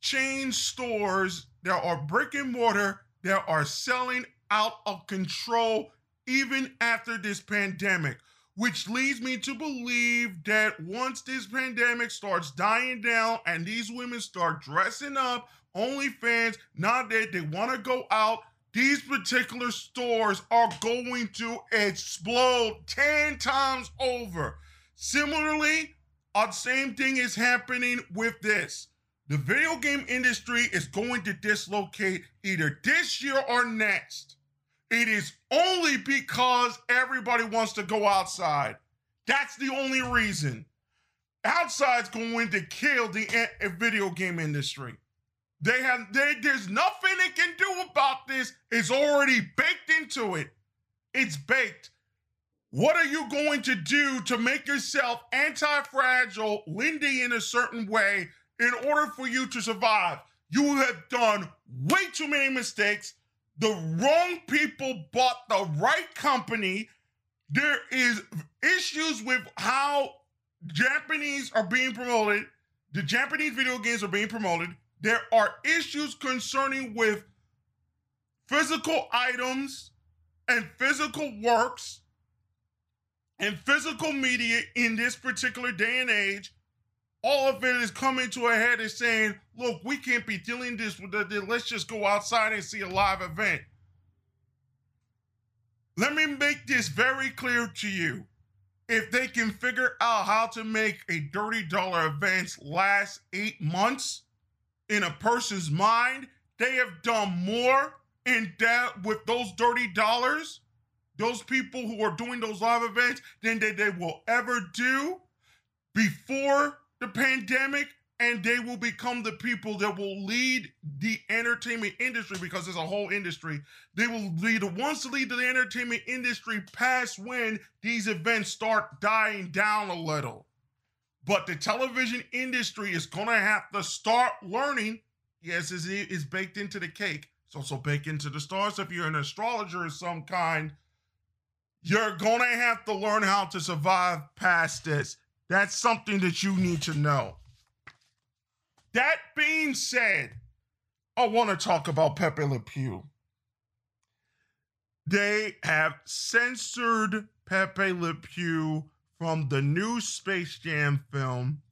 chain stores that are brick and mortar that are selling out of control even after this pandemic, which leads me to believe that once this pandemic starts dying down and these women start dressing up, OnlyFans, not that they want to go out, these particular stores are going to explode 10 times over. Similarly, the same thing is happening with this. The video game industry is going to dislocate either this year or next. It is only because everybody wants to go outside. That's the only reason. Outside's going to kill the video game industry. They have they, there's nothing they can do about this. It's already baked into it. It's baked. What are you going to do to make yourself anti-fragile, Lindy in a certain way in order for you to survive? You have done way too many mistakes the wrong people bought the right company. There is issues with how Japanese are being promoted. The Japanese video games are being promoted. There are issues concerning with physical items and physical works and physical media in this particular day and age all of it is coming to a head and saying, look, we can't be dealing this with the, let's just go outside and see a live event. Let me make this very clear to you. If they can figure out how to make a dirty dollar event last eight months in a person's mind, they have done more in that with those dirty dollars, those people who are doing those live events, than they, they will ever do before the pandemic and they will become the people that will lead the entertainment industry because there's a whole industry. They will be the ones to lead the entertainment industry past when these events start dying down a little. But the television industry is going to have to start learning. Yes, it's baked into the cake. It's also baked into the stars. If you're an astrologer of some kind, you're going to have to learn how to survive past this. That's something that you need to know. That being said, I want to talk about Pepe Le Pew. They have censored Pepe Le Pew from the new Space Jam film,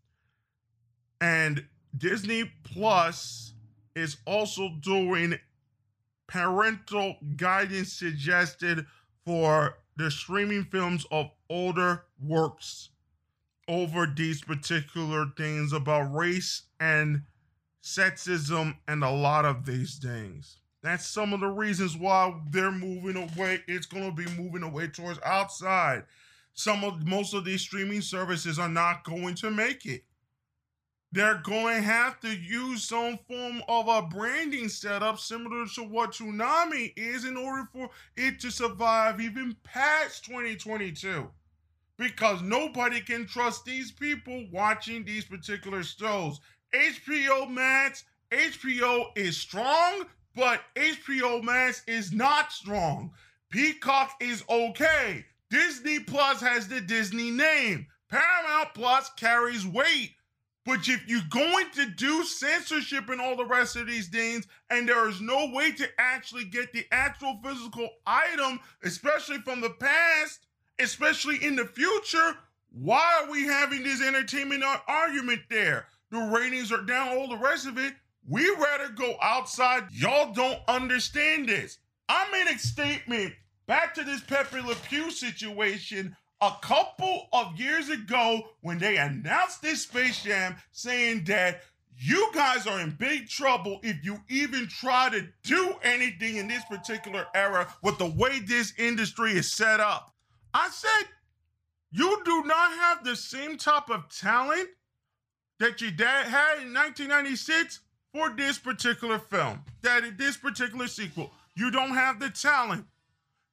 and Disney Plus is also doing parental guidance suggested for the streaming films of older works over these particular things about race and sexism and a lot of these things. That's some of the reasons why they're moving away. It's going to be moving away towards outside. Some of most of these streaming services are not going to make it. They're going to have to use some form of a branding setup similar to what Toonami is in order for it to survive even past 2022 because nobody can trust these people watching these particular shows. HBO Max, HBO is strong, but HBO Max is not strong. Peacock is okay. Disney Plus has the Disney name. Paramount Plus carries weight. But if you're going to do censorship and all the rest of these things, and there is no way to actually get the actual physical item, especially from the past, especially in the future, why are we having this entertainment argument there? The ratings are down, all the rest of it. We rather go outside. Y'all don't understand this. I made a statement back to this Pepe Le Pew situation a couple of years ago when they announced this Space Jam saying that you guys are in big trouble if you even try to do anything in this particular era with the way this industry is set up. I said, you do not have the same type of talent that your dad had in 1996 for this particular film, that in this particular sequel. You don't have the talent.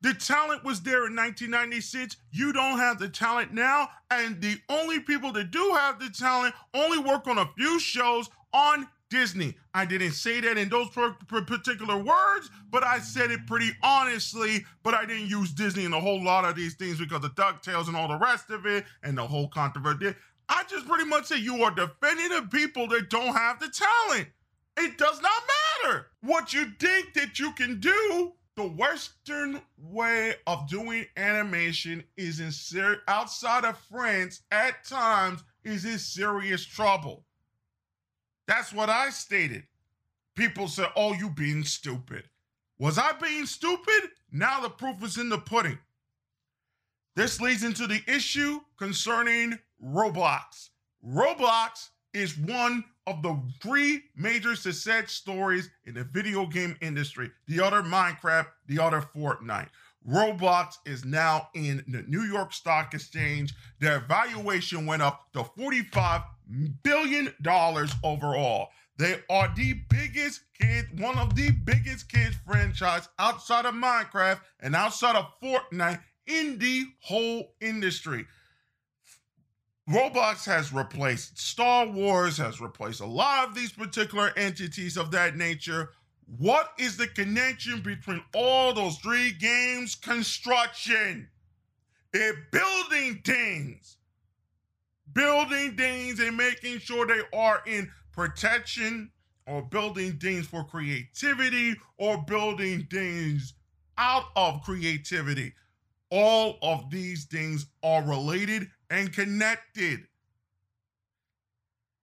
The talent was there in 1996. You don't have the talent now. And the only people that do have the talent only work on a few shows on Disney. I didn't say that in those particular words, but I said it pretty honestly. But I didn't use Disney in a whole lot of these things because of DuckTales and all the rest of it and the whole controversy. I just pretty much say you are defending the people that don't have the talent. It does not matter what you think that you can do. The Western way of doing animation is in ser- outside of France at times is in serious trouble. That's what I stated. People said, Oh, you being stupid. Was I being stupid? Now the proof is in the pudding. This leads into the issue concerning Roblox. Roblox is one of the three major success stories in the video game industry. The other Minecraft, the other Fortnite. Roblox is now in the New York Stock Exchange. Their valuation went up to 45 billion dollars overall. They are the biggest kid, one of the biggest kids franchise outside of Minecraft and outside of Fortnite in the whole industry. Roblox has replaced Star Wars, has replaced a lot of these particular entities of that nature. What is the connection between all those three games? Construction. It building things building things and making sure they are in protection or building things for creativity or building things out of creativity. All of these things are related and connected.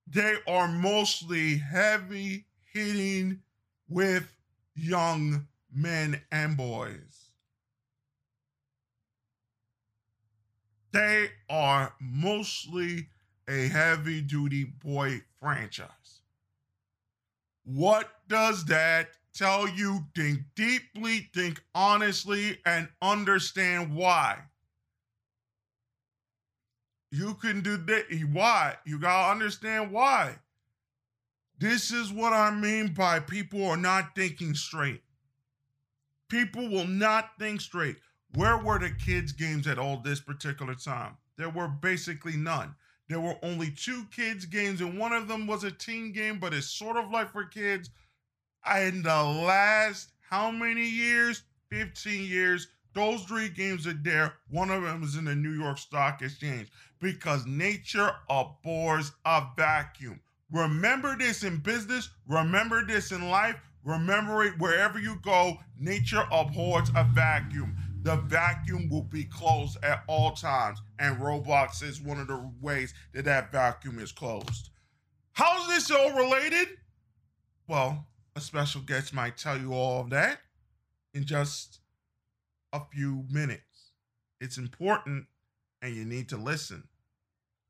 They are mostly heavy hitting with young men and boys. They are mostly a heavy duty boy franchise. What does that tell you? Think deeply, think honestly, and understand why. You can do that. Why? You gotta understand why. This is what I mean by people are not thinking straight. People will not think straight. Where were the kids' games at all this particular time? There were basically none. There were only two kids' games, and one of them was a teen game, but it's sort of like for kids. In the last how many years? 15 years. Those three games are there. One of them is in the New York Stock Exchange because nature abhors a vacuum. Remember this in business, remember this in life, remember it wherever you go. Nature abhors a vacuum the vacuum will be closed at all times. And Roblox is one of the ways that that vacuum is closed. How is this all related? Well, A special guest might tell you all of that in just a few minutes. It's important and you need to listen.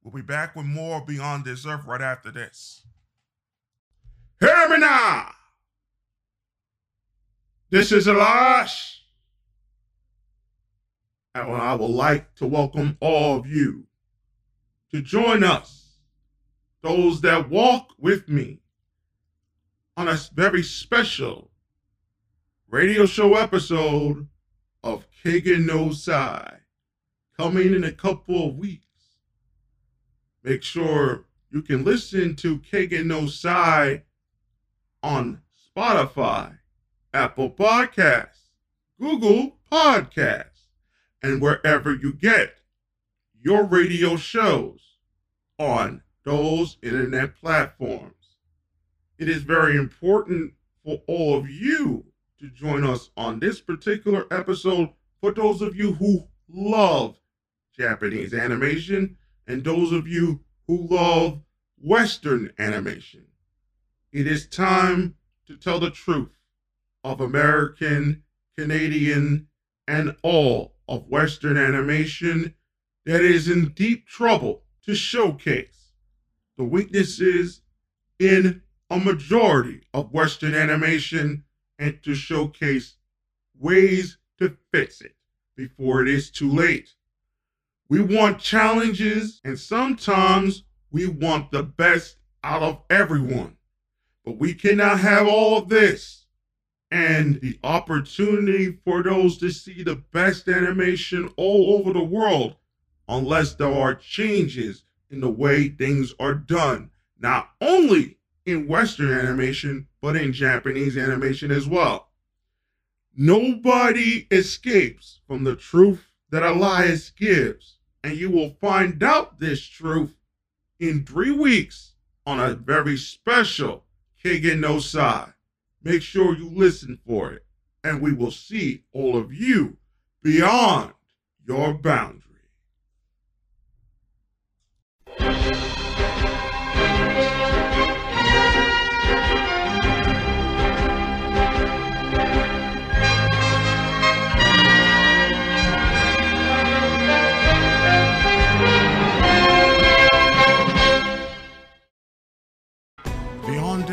We'll be back with more Beyond This Earth right after this. Hear me now! This is Elash. And I would like to welcome all of you to join us, those that walk with me, on a very special radio show episode of Kagan No Side coming in a couple of weeks. Make sure you can listen to Kagan No Side on Spotify, Apple Podcasts, Google Podcasts, and wherever you get your radio shows on those internet platforms. It is very important for all of you to join us on this particular episode for those of you who love Japanese animation and those of you who love Western animation. It is time to tell the truth of American, Canadian, and all of Western animation that is in deep trouble to showcase the weaknesses in a majority of Western animation and to showcase ways to fix it before it is too late. We want challenges, and sometimes we want the best out of everyone. But we cannot have all of this and the opportunity for those to see the best animation all over the world unless there are changes in the way things are done, not only in Western animation, but in Japanese animation as well. Nobody escapes from the truth that Elias gives, and you will find out this truth in three weeks on a very special Kigen no Sai. Make sure you listen for it, and we will see all of you beyond your boundaries.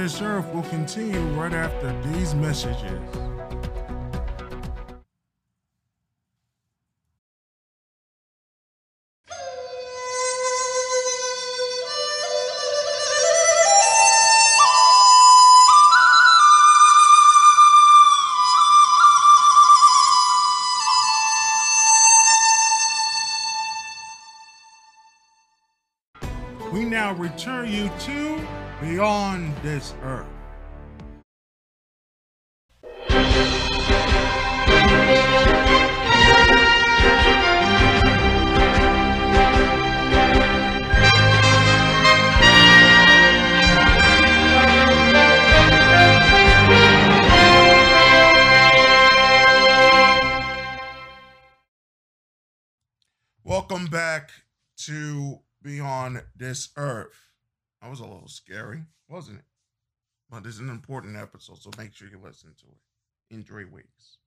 This earth will continue right after these messages. This Earth. Welcome back to Beyond This Earth. That was a little scary, wasn't it? But it's an important episode, so make sure you listen to it in three weeks.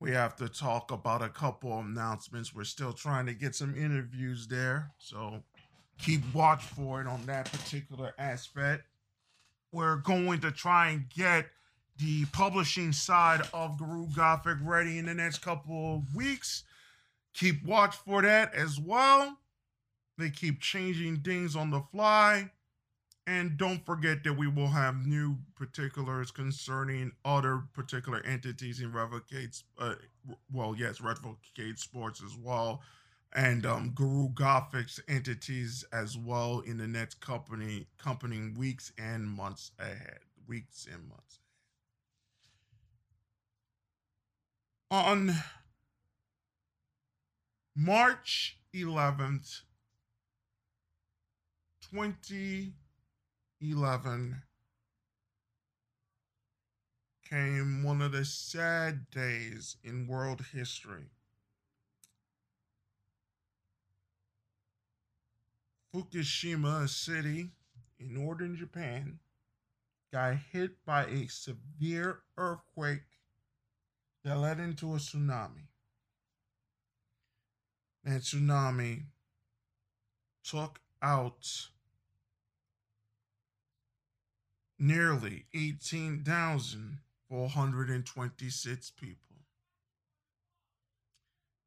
We have to talk about a couple announcements. We're still trying to get some interviews there, so keep watch for it on that particular aspect. We're going to try and get the publishing side of Guru Gothic ready in the next couple of weeks. Keep watch for that as well. They keep changing things on the fly. And don't forget that we will have new particulars concerning other particular entities in Revocate, uh, well, yes, Revocate Sports as well, and um, Guru Gothic's entities as well in the next company company weeks and months ahead. Weeks and months. On March 11th, 2011 came one of the sad days in world history. Fukushima City in northern Japan got hit by a severe earthquake that led into a tsunami. And tsunami took out nearly 18,426 people.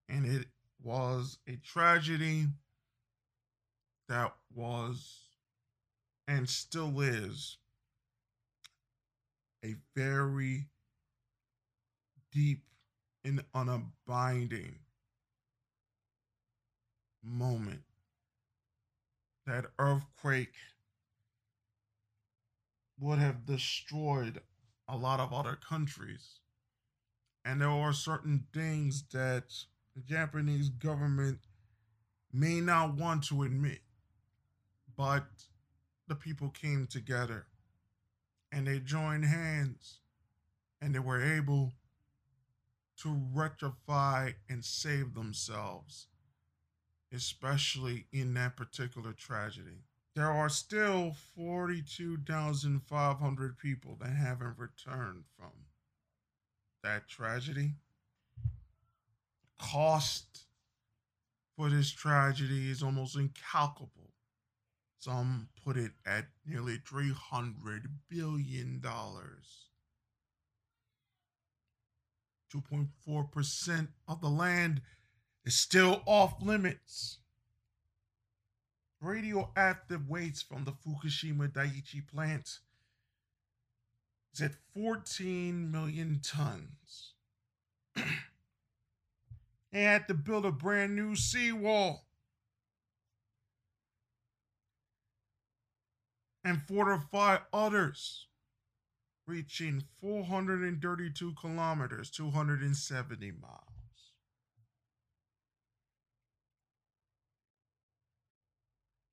And it was a tragedy that was and still is a very deep and unabiding moment. That earthquake would have destroyed a lot of other countries. And there are certain things that the Japanese government may not want to admit, but the people came together and they joined hands and they were able to rectify and save themselves, especially in that particular tragedy. There are still 42,500 people that haven't returned from that tragedy. Cost for this tragedy is almost incalculable. Some put it at nearly $300 billion. 2.4% of the land is still off limits. Radioactive waste from the Fukushima Daiichi plant is at 14 million tons. (clears throat) they had to build a brand new seawall and fortify others reaching 432 kilometers, 270 miles.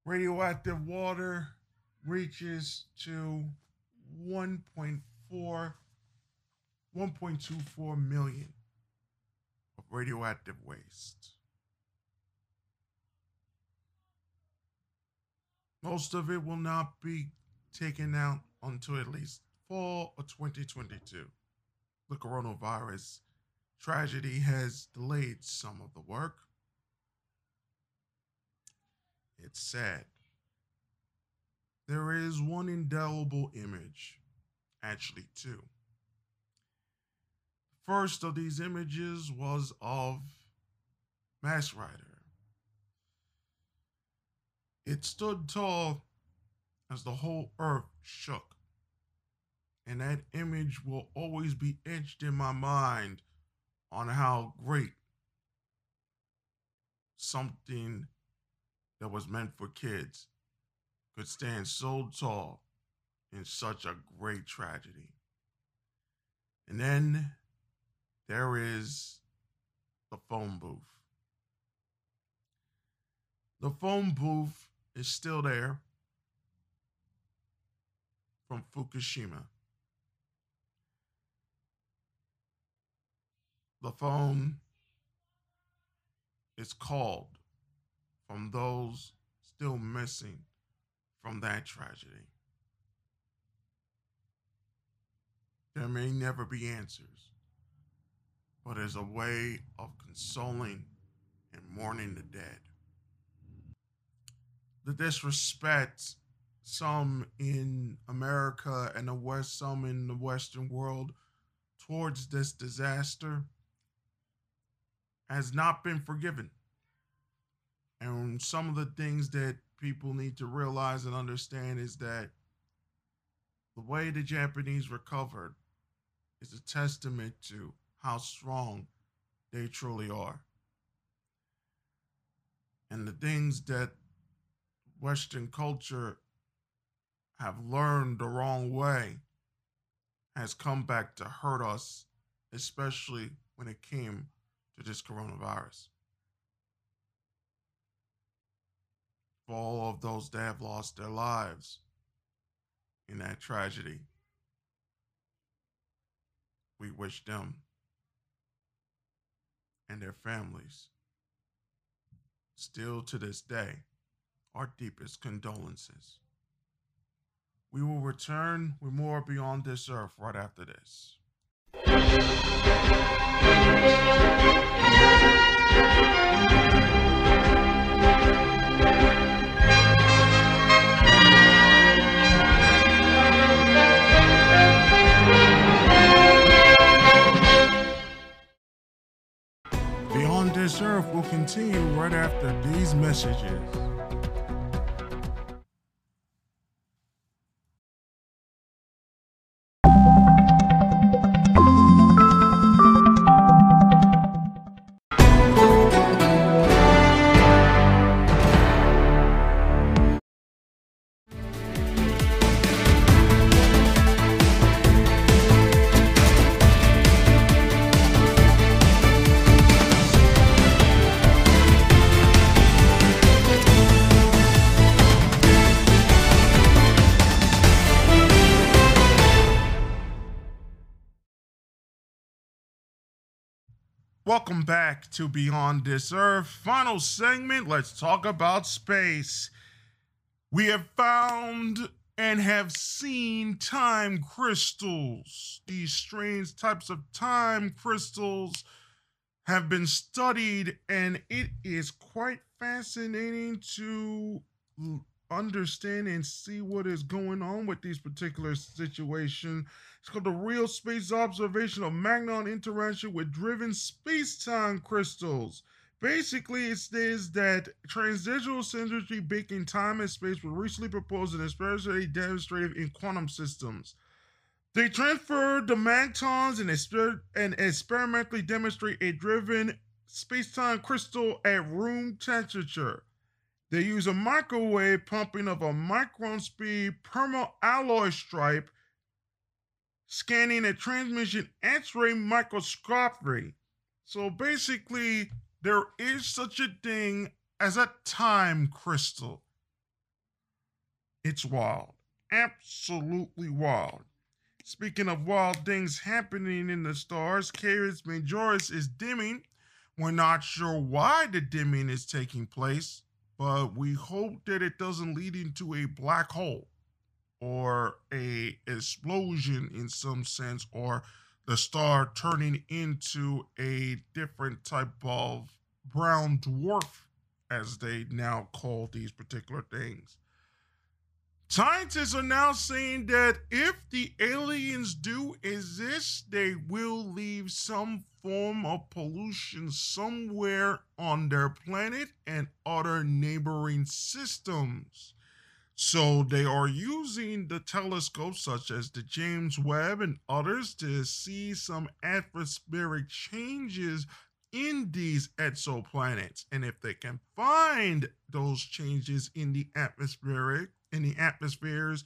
Radioactive water reaches to 1.4 1.24 million of radioactive waste. Most of it will not be taken out until at least fall of 2022. The coronavirus tragedy has delayed some of the work. It's sad. There is one indelible image, actually, two. First of these images was of Mass Rider. It stood tall as the whole earth shook and that image will always be etched in my mind on how great something that was meant for kids could stand so tall in such a great tragedy. And then there is the phone booth. The phone booth is still there from Fukushima. the phone is called from those still missing from that tragedy. There may never be answers, but there's a way of consoling and mourning the dead. The disrespect some in America and the West, some in the Western world towards this disaster has not been forgiven. And some of the things that people need to realize and understand is that the way the Japanese recovered is a testament to how strong they truly are. And the things that Western culture have learned the wrong way has come back to hurt us, especially when it came to this coronavirus. For all of those that have lost their lives in that tragedy, we wish them and their families still to this day our deepest condolences. We will return with more Beyond This Earth right after this. Beyond This Earth will continue right after these messages. Welcome back to Beyond This Earth. Final segment. Let's talk about space. We have found and have seen time crystals. These strange types of time crystals have been studied, and it is quite fascinating to understand and see what is going on with these particular situations. It's called the Real Space Observation of Magnon Interaction with Driven Space-Time Crystals. Basically, it says that transitional synergy between time and space were recently proposed and experimentally demonstrated in quantum systems. They transfer the magnons and, exper- and experimentally demonstrate a driven space-time crystal at room temperature. They use a microwave pumping of a micron speed permalloy stripe, scanning a transmission X-ray microscopy. So basically, there is such a thing as a time crystal. It's wild. Absolutely wild. Speaking of wild things happening in the stars, Canis Majoris is dimming. We're not sure why the dimming is taking place but we hope that it doesn't lead into a black hole or a explosion in some sense or the star turning into a different type of brown dwarf as they now call these particular things Scientists are now saying that if the aliens do exist, they will leave some form of pollution somewhere on their planet and other neighboring systems. So they are using the telescopes such as the James Webb and others to see some atmospheric changes in these exoplanets. And if they can find those changes in the atmospheric in the atmospheres,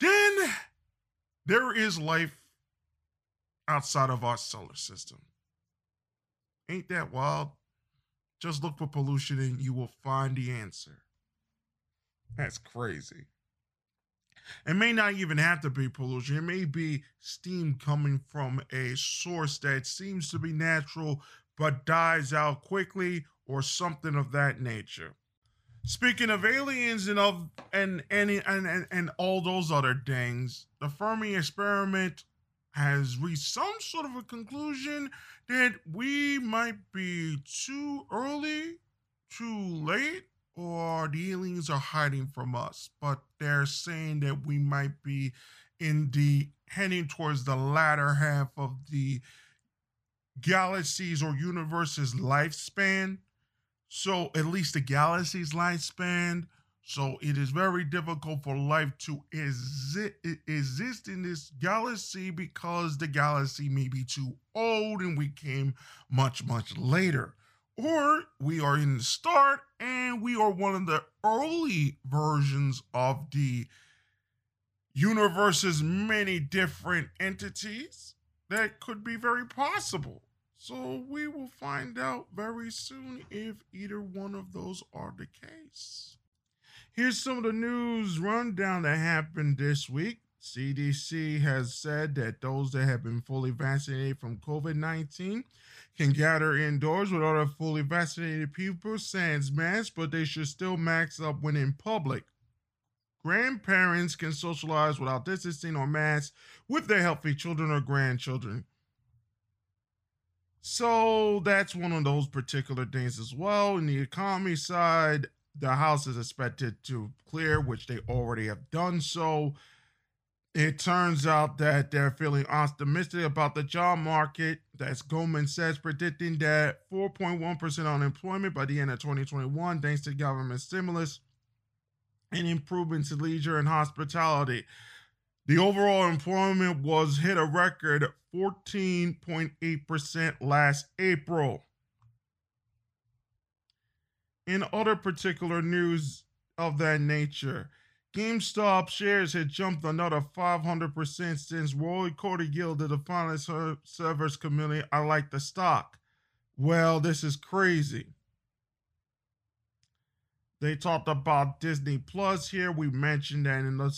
then there is life outside of our solar system. Ain't that wild? Just look for pollution and you will find the answer. That's crazy. It may not even have to be pollution. It may be steam coming from a source that seems to be natural but dies out quickly or something of that nature. Speaking of aliens and of and and and and, and all those other things, the Fermi experiment has reached some sort of a conclusion that we might be too early, too late, or the aliens are hiding from us. But they're saying that we might be in the heading towards the latter half of the galaxy's or universe's lifespan so at least the galaxy's lifespan. So it is very difficult for life to exi- exist in this galaxy because the galaxy may be too old and we came much, much later. Or we are in the start and we are one of the early versions of the universe's many different entities. That could be very possible. So we will find out very soon if either one of those are the case. Here's some of the news rundown that happened this week. CDC has said that those that have been fully vaccinated from COVID 19 can gather indoors with other fully vaccinated people sans masks, but they should still mask up when in public. grandparents can socialize without distancing or masks with their healthy children or grandchildren. So that's one of those particular things as well. In the economy side, the House is expected to clear, which they already have done so. It turns out that they're feeling optimistic about the job market. That's Goldman Sachs predicting that 4.1% unemployment by the end of 2021, thanks to government stimulus and improvements in leisure and hospitality. The overall employment was hit a record 14.8% last April. In other particular news of that nature, GameStop shares had jumped another 500% since Roy Cordell did the finance servers community. I like the stock. Well, this is crazy. They talked about Disney Plus here. We mentioned that in the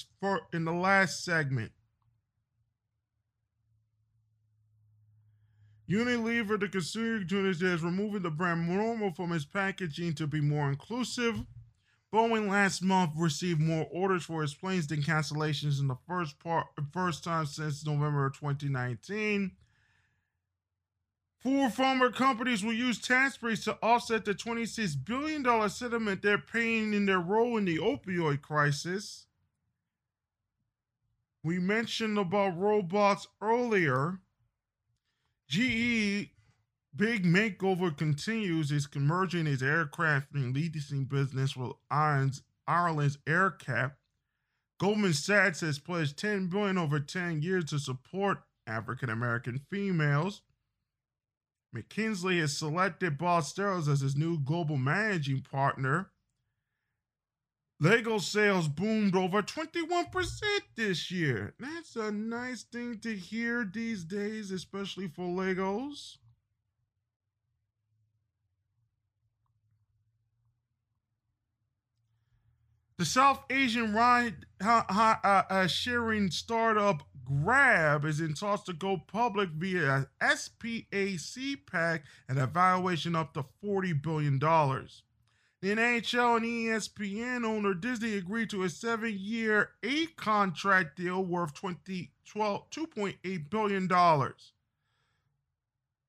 in the last segment. Unilever, the consumer unit, is removing the brand normal from its packaging to be more inclusive. Boeing last month received more orders for its planes than cancellations in the first part, first time since November of 2019. Four former companies will use tax breaks to offset the $26 billion settlement they're paying in their role in the opioid crisis. We mentioned about robots earlier. GE big makeover continues is merging its aircraft and leasing business with Ireland's, Ireland's AerCap. Goldman Sachs has pledged 10 billion over 10 years to support African American females. McKinsey has selected Boss as his new global managing partner. Lego sales boomed over 21% this year. That's a nice thing to hear these days, especially for Legos. The South Asian ride uh, uh, sharing startup Grab is in talks to go public via a SPAC pack and a valuation up to $40 billion. The NHL and ESPN owner Disney agreed to a seven year, eight contract deal worth $2.8 billion.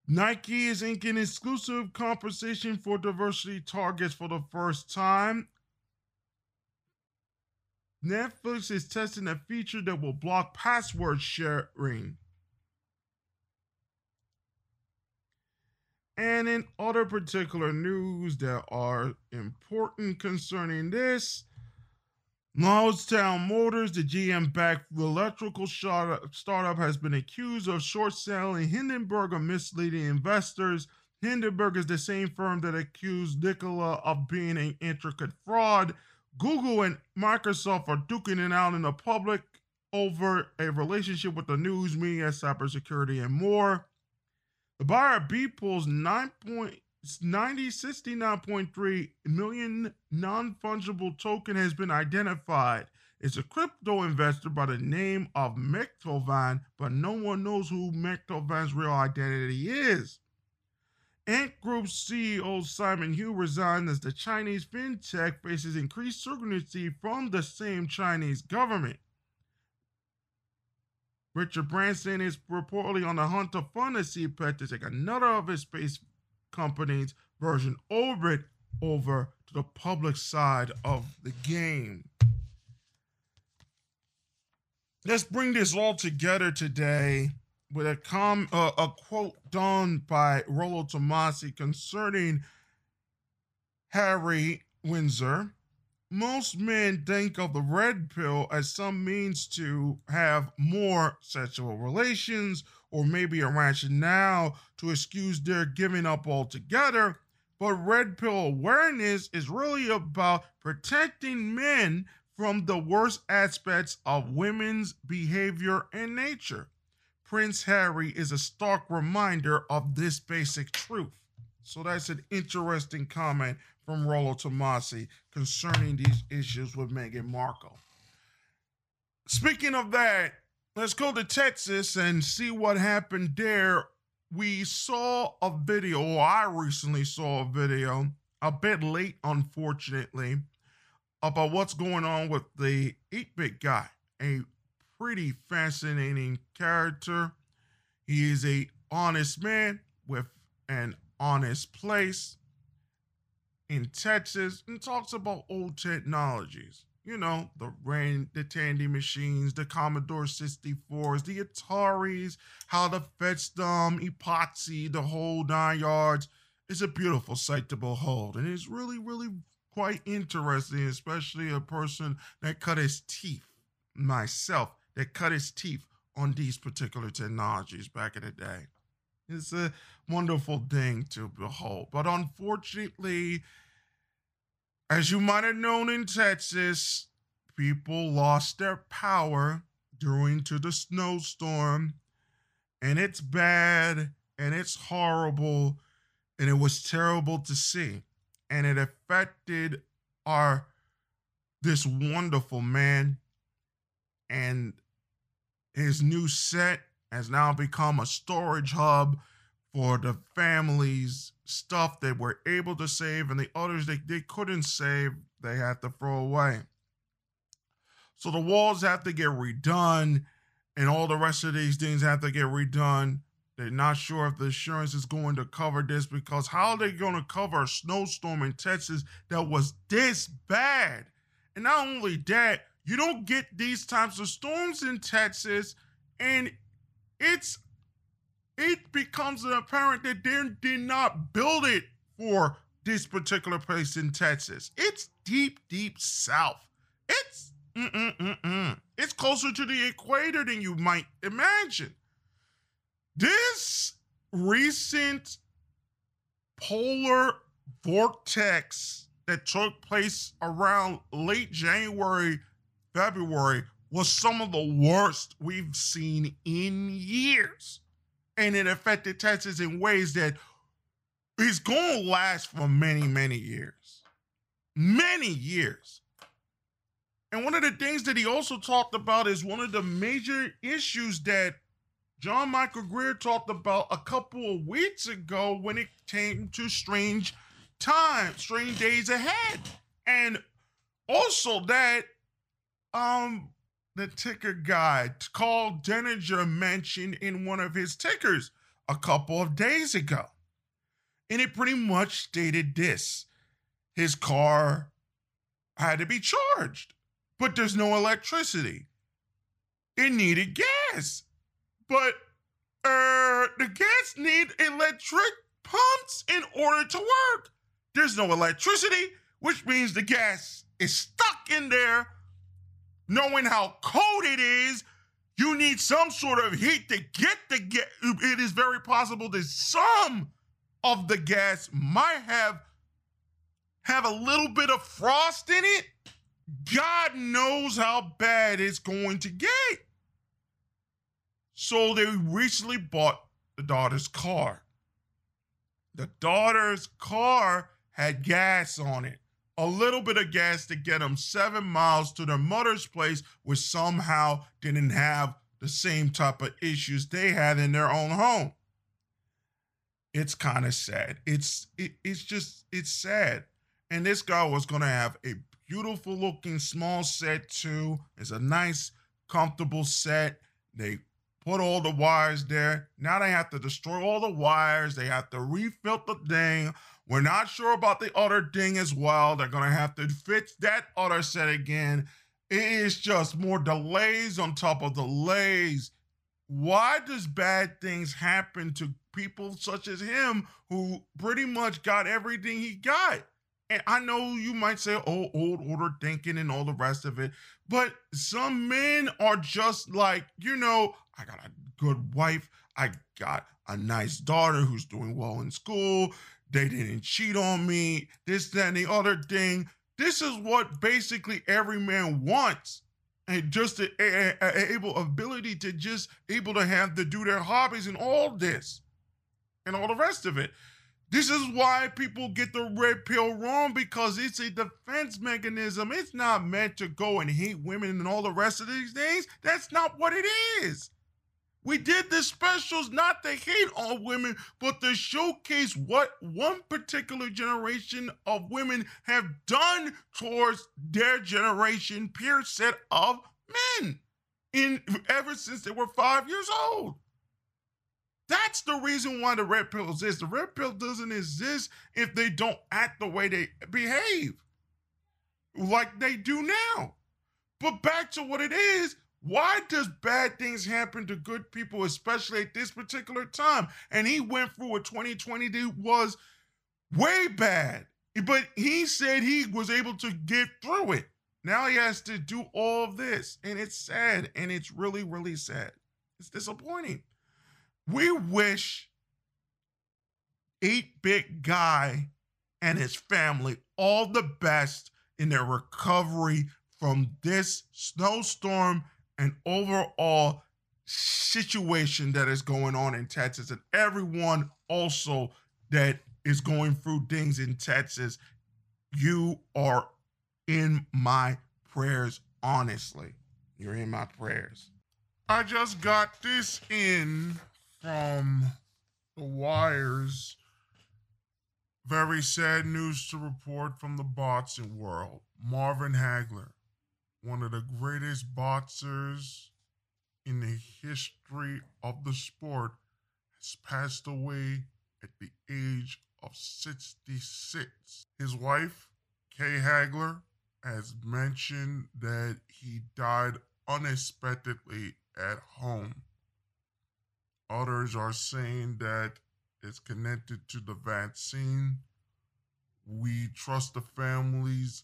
Nike is inking exclusive compensation for diversity targets for the first time. Netflix is testing a feature that will block password sharing. And in other particular news that are important concerning this, Lordstown Motors, the GM backed electrical startup, has been accused of short selling Hindenburg of misleading investors. Hindenburg is the same firm that accused Nikola of being an intricate fraud. Google and Microsoft are duking it out in the public over a relationship with the news media, cybersecurity, and more. The buyer Beeple's 9.9069.3 million non-fungible token has been identified. It's a crypto investor by the name of Metakovan, but no one knows who Metakovan's real identity is. Ant Group CEO Simon Hu resigned as the Chinese fintech faces increased scrutiny from the same Chinese government. Richard Branson is reportedly on the hunt to fund a CPET to take another of his space company's Virgin Orbit over to the public side of the game. Let's bring this all together today with a com uh, a quote done by Rollo Tomassi concerning Harry Windsor most men think of the red pill as some means to have more sexual relations or maybe a rationale to excuse their giving up altogether. But red pill awareness is really about protecting men from the worst aspects of women's behavior and nature. Prince Harry is a stark reminder of this basic truth. So that's an interesting comment from Rollo Tomassi concerning these issues with Meghan Markle. Speaking of that, let's go to Texas and see what happened there. We saw a video, or I recently saw a video, a bit late, unfortunately, about what's going on with the 8 bit guy, a pretty fascinating character. He is a honest man with an honest place in Texas and talks about old technologies. You know, the rain, the Tandy machines, the Commodore 64s, the Ataris, how to fetch them, epoxy, the whole nine yards. It's a beautiful sight to behold. And it's really, really quite interesting, especially a person that cut his teeth, myself, that cut his teeth on these particular technologies back in the day. It's a wonderful thing to behold. But unfortunately, as you might have known in Texas, people lost their power during to the snowstorm, and it's bad and it's horrible, and it was terrible to see, and it affected our this wonderful man, and his new set has now become a storage hub for the families stuff they were able to save and the others they, they couldn't save they had to throw away. So the walls have to get redone and all the rest of these things have to get redone. They're not sure if the insurance is going to cover this because how are they going to cover a snowstorm in texas that was this bad? And not only that you don't get these types of storms in texas and it's it becomes apparent that they did not build it for this particular place in Texas. It's deep, deep south. It's mm-mm-mm-mm. it's closer to the equator than you might imagine. This recent polar vortex that took place around late January, February was some of the worst we've seen in years and it affected Texas in ways that is going to last for many, many years. Many years. And one of the things that he also talked about is one of the major issues that John Michael Greer talked about a couple of weeks ago when it came to strange times, strange days ahead. And also that um the ticker guy Karl Denninger mentioned in one of his tickers a couple of days ago. And it pretty much stated this his car had to be charged, but there's no electricity. It needed gas, but uh, the gas need electric pumps in order to work. There's no electricity, which means the gas is stuck in there knowing how cold it is, you need some sort of heat to get the gas. It is very possible that some of the gas might have have a little bit of frost in it. God knows how bad it's going to get. So they recently bought the daughter's car. The daughter's car had gas on it a little bit of gas to get them seven miles to their mother's place, which somehow didn't have the same type of issues they had in their own home. It's kind of sad. It's it, it's just it's sad. And this guy was gonna have a beautiful looking small set too. It's a nice, comfortable set. They put all the wires there. Now they have to destroy all the wires. They have to refill the thing. We're not sure about the other thing as well. They're going to have to fix that other set again. It is just more delays on top of delays. Why does bad things happen to people such as him who pretty much got everything he got? And I know you might say, oh, old order thinking and all the rest of it, but some men are just like, you know, I got a good wife. I got a nice daughter who's doing well in school. They didn't cheat on me, this, that, and the other thing. This is what basically every man wants. And just a, a, a able ability to just able to have to do their hobbies and all this and all the rest of it. This is why people get the red pill wrong because it's a defense mechanism. It's not meant to go and hate women and all the rest of these things. That's not what it is. We did the specials not to hate on women, but to showcase what one particular generation of women have done towards their generation, peer set of men, in ever since they were five years old. That's the reason why the red pill exists. The red pill doesn't exist if they don't act the way they behave, like they do now. But back to what it is, why does bad things happen to good people, especially at this particular time? And he went through what 2020 was way bad, but he said he was able to get through it. Now he has to do all of this, and it's sad, and it's really, really sad. It's disappointing. We wish 8 bit guy and his family all the best in their recovery from this snowstorm and overall situation that is going on in Texas, and everyone also that is going through things in Texas, you are in my prayers, honestly. You're in my prayers. I just got this in from the wires. Very sad news to report from the boxing world. Marvin Hagler one of the greatest boxers in the history of the sport, has passed away at the age of 66. His wife, Kay Hagler, has mentioned that he died unexpectedly at home. Others are saying that it's connected to the vaccine. We trust the families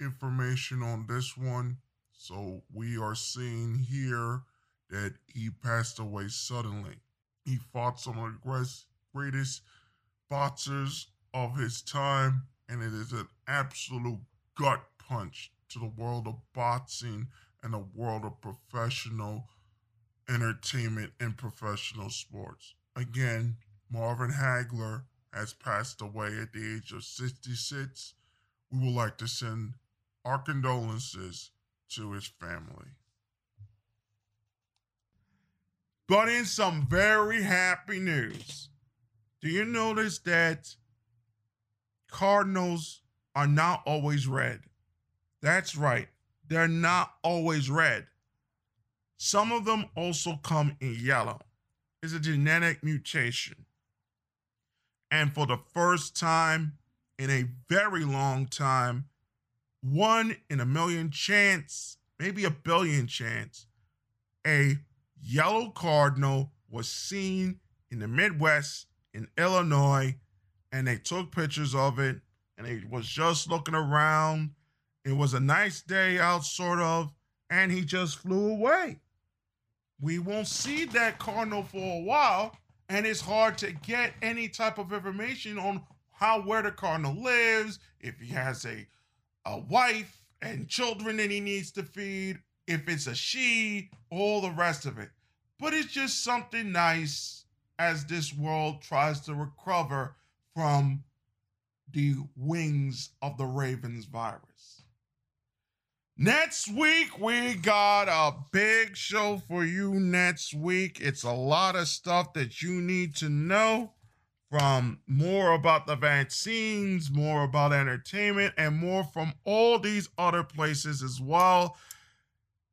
information on this one. So we are seeing here that he passed away suddenly. He fought some of the greatest boxers of his time, and it is an absolute gut punch to the world of boxing and the world of professional entertainment and professional sports. Again, Marvin Hagler has passed away at the age of 66. We would like to send our condolences to his family. But in some very happy news, do you notice that Cardinals are not always red? That's right, they're not always red. Some of them also come in yellow. It's a genetic mutation. And for the first time in a very long time, one in a million chance, maybe a billion chance, a yellow cardinal was seen in the Midwest in Illinois, and they took pictures of it, and he was just looking around. It was a nice day out, sort of, and he just flew away. We won't see that cardinal for a while, and it's hard to get any type of information on how where the cardinal lives, if he has a a wife and children that he needs to feed, if it's a she, all the rest of it. But it's just something nice as this world tries to recover from the wings of the Ravens virus. Next week, we got a big show for you next week. It's a lot of stuff that you need to know from more about the vaccines, more about entertainment, and more from all these other places as well.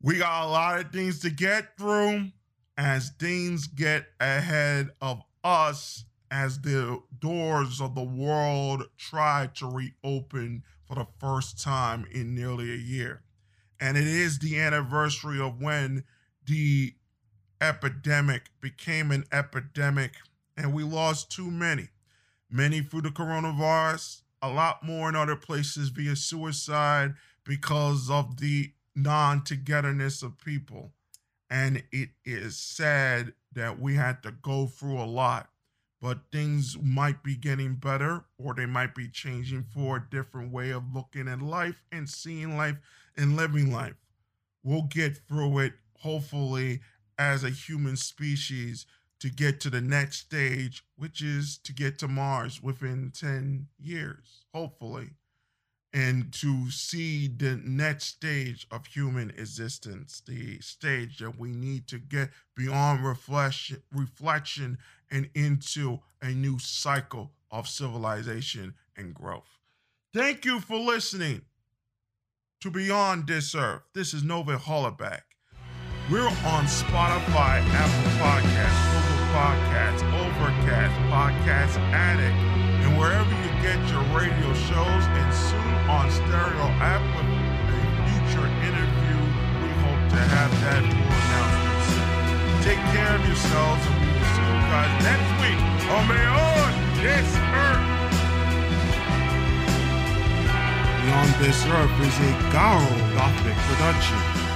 We got a lot of things to get through as things get ahead of us as the doors of the world try to reopen for the first time in nearly a year. And it is the anniversary of when the epidemic became an epidemic and we lost too many. Many through the coronavirus, a lot more in other places via suicide because of the non togetherness of people. And it is sad that we had to go through a lot, but things might be getting better or they might be changing for a different way of looking at life and seeing life and living life. We'll get through it, hopefully, as a human species to get to the next stage, which is to get to Mars within 10 years, hopefully. and to see the next stage of human existence, the stage that we need to get beyond reflection, reflection and into a new cycle of civilization and growth. Thank you for listening to Beyond This Earth. This is Nova Hollaback. We're on Spotify, Apple Podcasts, Google Podcasts, Overcast, Podcast Addict, and wherever you get your radio shows, and soon on Stereo app with a future interview. We hope to have that for announcements. Take care of yourselves, and we will see you guys next week on Beyond This Earth. Beyond This Earth is a Garo Gothic production.